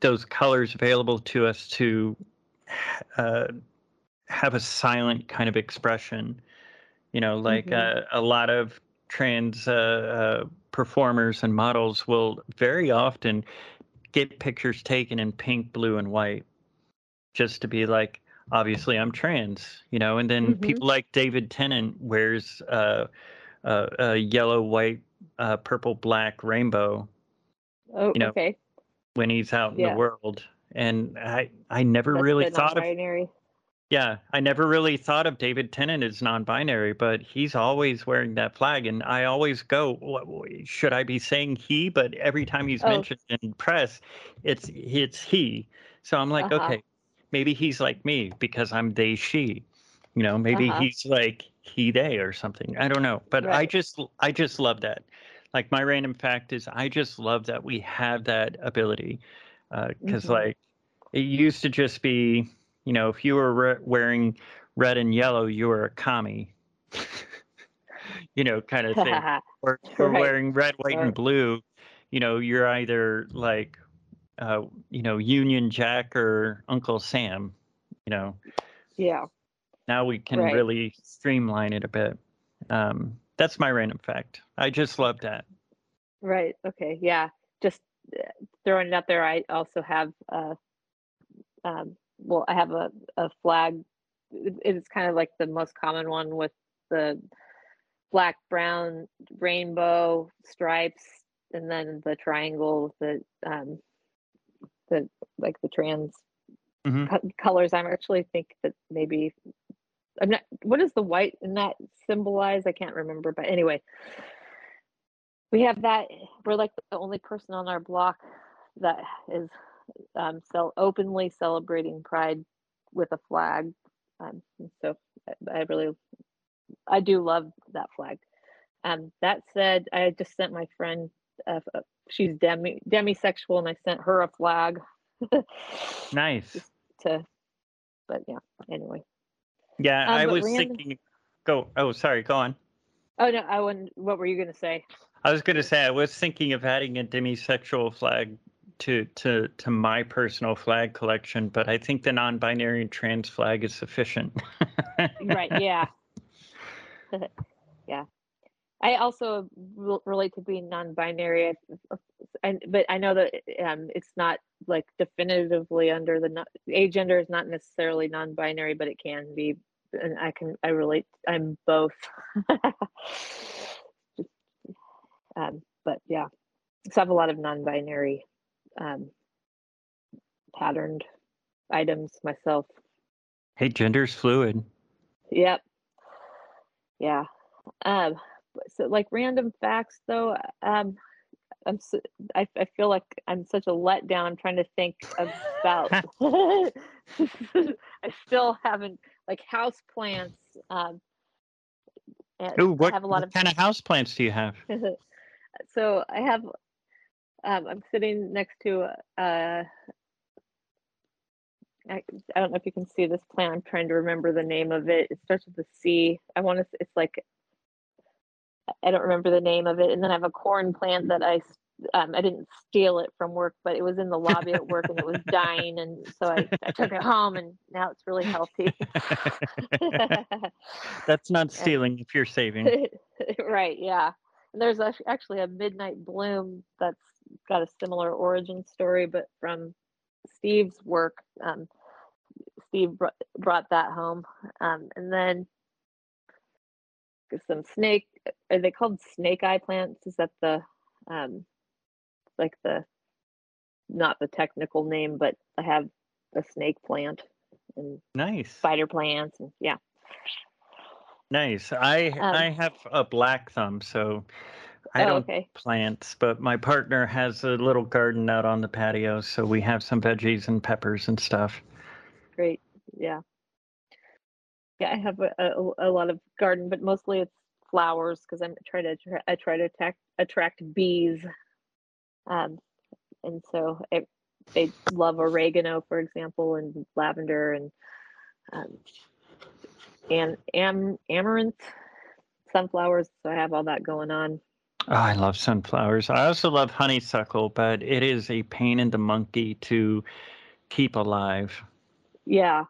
those colors available to us to uh, have a silent kind of expression, you know, like Mhm. uh, a lot of trans uh, uh, performers and models will very often get pictures taken in pink, blue, and white just to be like, obviously I'm trans, you know, and then Mhm. people like David Tennant wears uh, uh, a yellow, white, uh, purple, black rainbow Oh, you know, okay. when he's out in Yeah. the world. And I, I never That's really thought of, yeah, I never really thought of David Tennant as non-binary, but he's always wearing that flag, and I always go, "What- what- should I be saying he? But every time he's Oh. mentioned in press, it's it's he. So I'm like, Uh-huh. okay, maybe he's like me because I'm they she. You know, maybe Uh-huh. he's like he they or something. I don't know, but I just I just love that. Like my random fact is, I just love that we have that ability, because Mhm. like it used to just be, you know, if you were re- wearing red and yellow, you were a commie, you know, kind of thing. Or, or Right. wearing red, white, and blue, you know, you're either like, uh, you know, Union Jack or Uncle Sam. You know, yeah. now we can Right. really streamline it a bit. Um, that's my random fact. I just love that. Right. Okay. Yeah. Just uh, throwing it out there. I also have, uh, um, well, I have a, a flag. It's kind of like the most common one with the black, brown, rainbow stripes, and then the triangle with the, um, the like the trans Mhm. co- colors. I'm actually think that maybe I'm not. What does the white in that symbolize? I can't remember. But anyway, we have that. We're like the only person on our block that is um, cel- openly celebrating Pride with a flag. Um, so I, I really, I do love that flag. Um, that said, I just sent my friend. Uh, uh, she's demi demisexual, and I sent her a flag. Nice. to, but yeah. Anyway. Yeah, Um, I was random- thinking. Go. Oh, sorry. Go on. Oh no, I wouldn't. What were you gonna say? I was going to say I was thinking of adding a demisexual flag to to to my personal flag collection, but I think the non-binary and trans flag is sufficient. Right. Yeah. yeah. I also relate to being non-binary, and but I know that um, it's not like definitively under the non- agender is not necessarily non-binary, but it can be, and I can I relate. I'm both. um, but yeah, so I have a lot of non-binary um, patterned items myself. hey, gender's fluid. Yep. Yeah. Um, so like random facts though, um, I'm so, I, I feel like I'm such a letdown. I'm trying to think about. I still haven't like house plants. Um, and Ooh, what, have a lot what kind of house plants do you have? so I have. Um, I'm sitting next to. Uh, I, I don't know if you can see this plant. I'm trying to remember the name of it. It starts with a C. I want to. It's like I don't remember the name of it. And then I have a corn plant that I um, I didn't steal it from work, but it was in the lobby at work and it was dying, and so I, I took it home, and now it's really healthy. That's not stealing if you're saving. right? Yeah. And there's actually a midnight bloom that's got a similar origin story, but from Steve's work. Um, Steve br- brought that home, um, and then some snake. Are they called snake eye plants? Is that the um, like the not the technical name, but I have a snake plant and nice spider plants and yeah. Nice. I um, I have a black thumb, so I oh, don't okay. plants, but my partner has a little garden out on the patio, so we have some veggies and peppers and stuff. Great. Yeah. Yeah, I have a, a, a lot of garden, but mostly it's flowers because I'm trying to I try to attract attract bees um, and so it, they love oregano, for example, and lavender and um, and am, amaranth, sunflowers. So I have all that going on. Oh, I love sunflowers. I also love honeysuckle, but it is a pain in the monkey to keep alive. Yeah.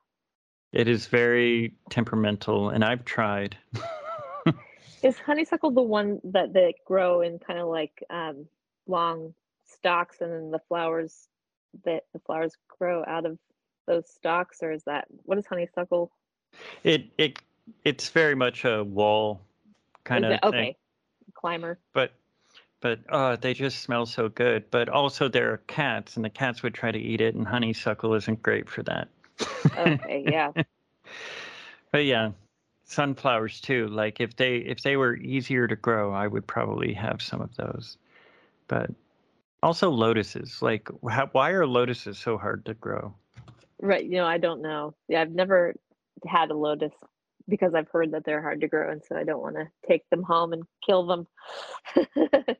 It is very temperamental, and I've tried. is honeysuckle the one that they grow in kind of like um, long stalks and then the flowers that the flowers grow out of those stalks or is that what is honeysuckle? It it it's very much a wall kind of okay thing. climber. But but uh they just smell so good. But also there are cats and the cats would try to eat it and honeysuckle isn't great for that. Okay yeah. But yeah sunflowers too like if they if they were easier to grow i would probably have some of those but also, lotuses. Like, how, why are lotuses so hard to grow? Right. You know, I don't know. Yeah, I've never had a lotus because I've heard that they're hard to grow, and so I don't want to take them home and kill them.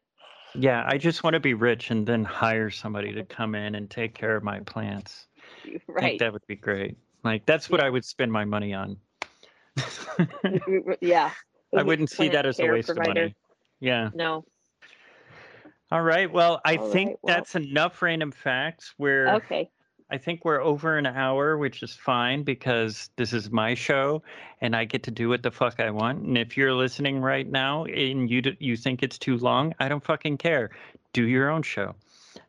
yeah, I just want to be rich and then hire somebody to come in and take care of my plants. Right. I think that would be great. Like, that's what yeah. I would spend my money on. yeah. I wouldn't see that as a waste provider. of money. Yeah. No, all right. Well, I All think right, well- that's enough random facts. We're Okay. I think we're over an hour, which is fine because this is my show and I get to do what the fuck I want. And if you're listening right now and you d- you think it's too long, I don't fucking care. Do your own show.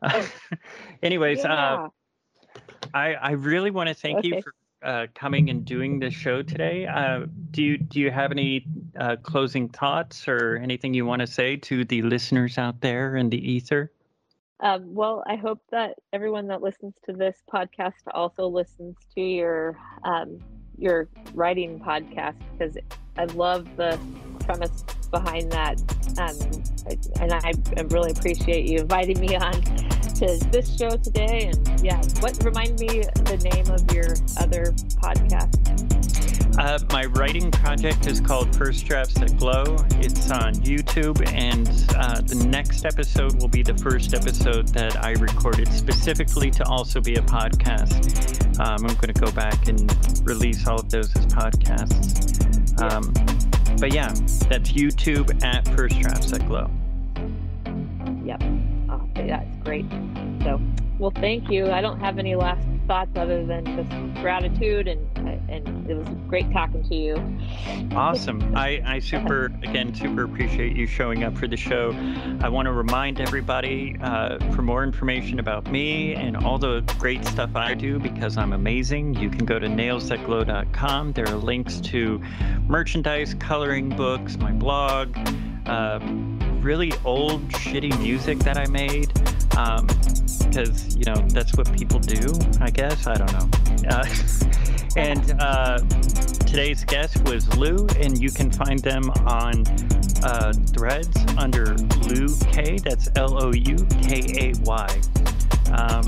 Anyways, uh, I I really want to thank you for uh, coming and doing this show today. Uh, do you do you have any uh, closing thoughts or anything you want to say to the listeners out there in the ether? Um, well, I hope that everyone that listens to this podcast also listens to your um, your writing podcast because I love the premise behind that, um, and I, I really appreciate you inviting me on to this show today. And yeah, what remind me the name of your other podcast? Uh, my writing project is called First Drafts That Glow. It's on YouTube, and uh, the next episode will be the first episode that I recorded specifically to also be a podcast. Um, I'm going to go back and release all of those as podcasts. Um, but yeah, that's YouTube at First Drafts That Glow. Yep. That's great. So, well, thank you. I don't have any last thoughts other than just gratitude and and it was great talking to you. Awesome. I, I super again super appreciate you showing up for the show. I want to remind everybody uh, for more information about me and all the great stuff I do because I'm amazing. You can go to nailsthatglow.com. There are links to merchandise, coloring books, my blog. Um, really old, shitty music that I made. Because, um, you know, that's what people do, I guess. I don't know. Uh, and uh, today's guest was Lou, and you can find them on uh, threads under Lou K. That's L O U K A Y. Um,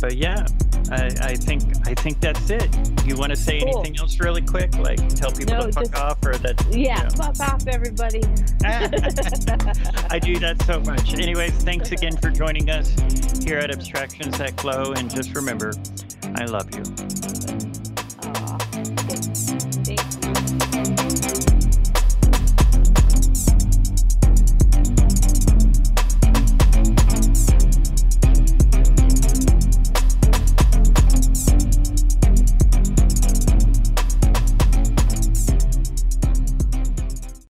but yeah, I, I, think I think that's it. You want to say cool. anything else really quick? Like tell people no, to fuck just, off or that? Yeah, you know. fuck off, everybody. I do that so much. Anyways, thanks again for joining us here at Abstractions That Glow, and just remember, I love you. Aww. Thank you.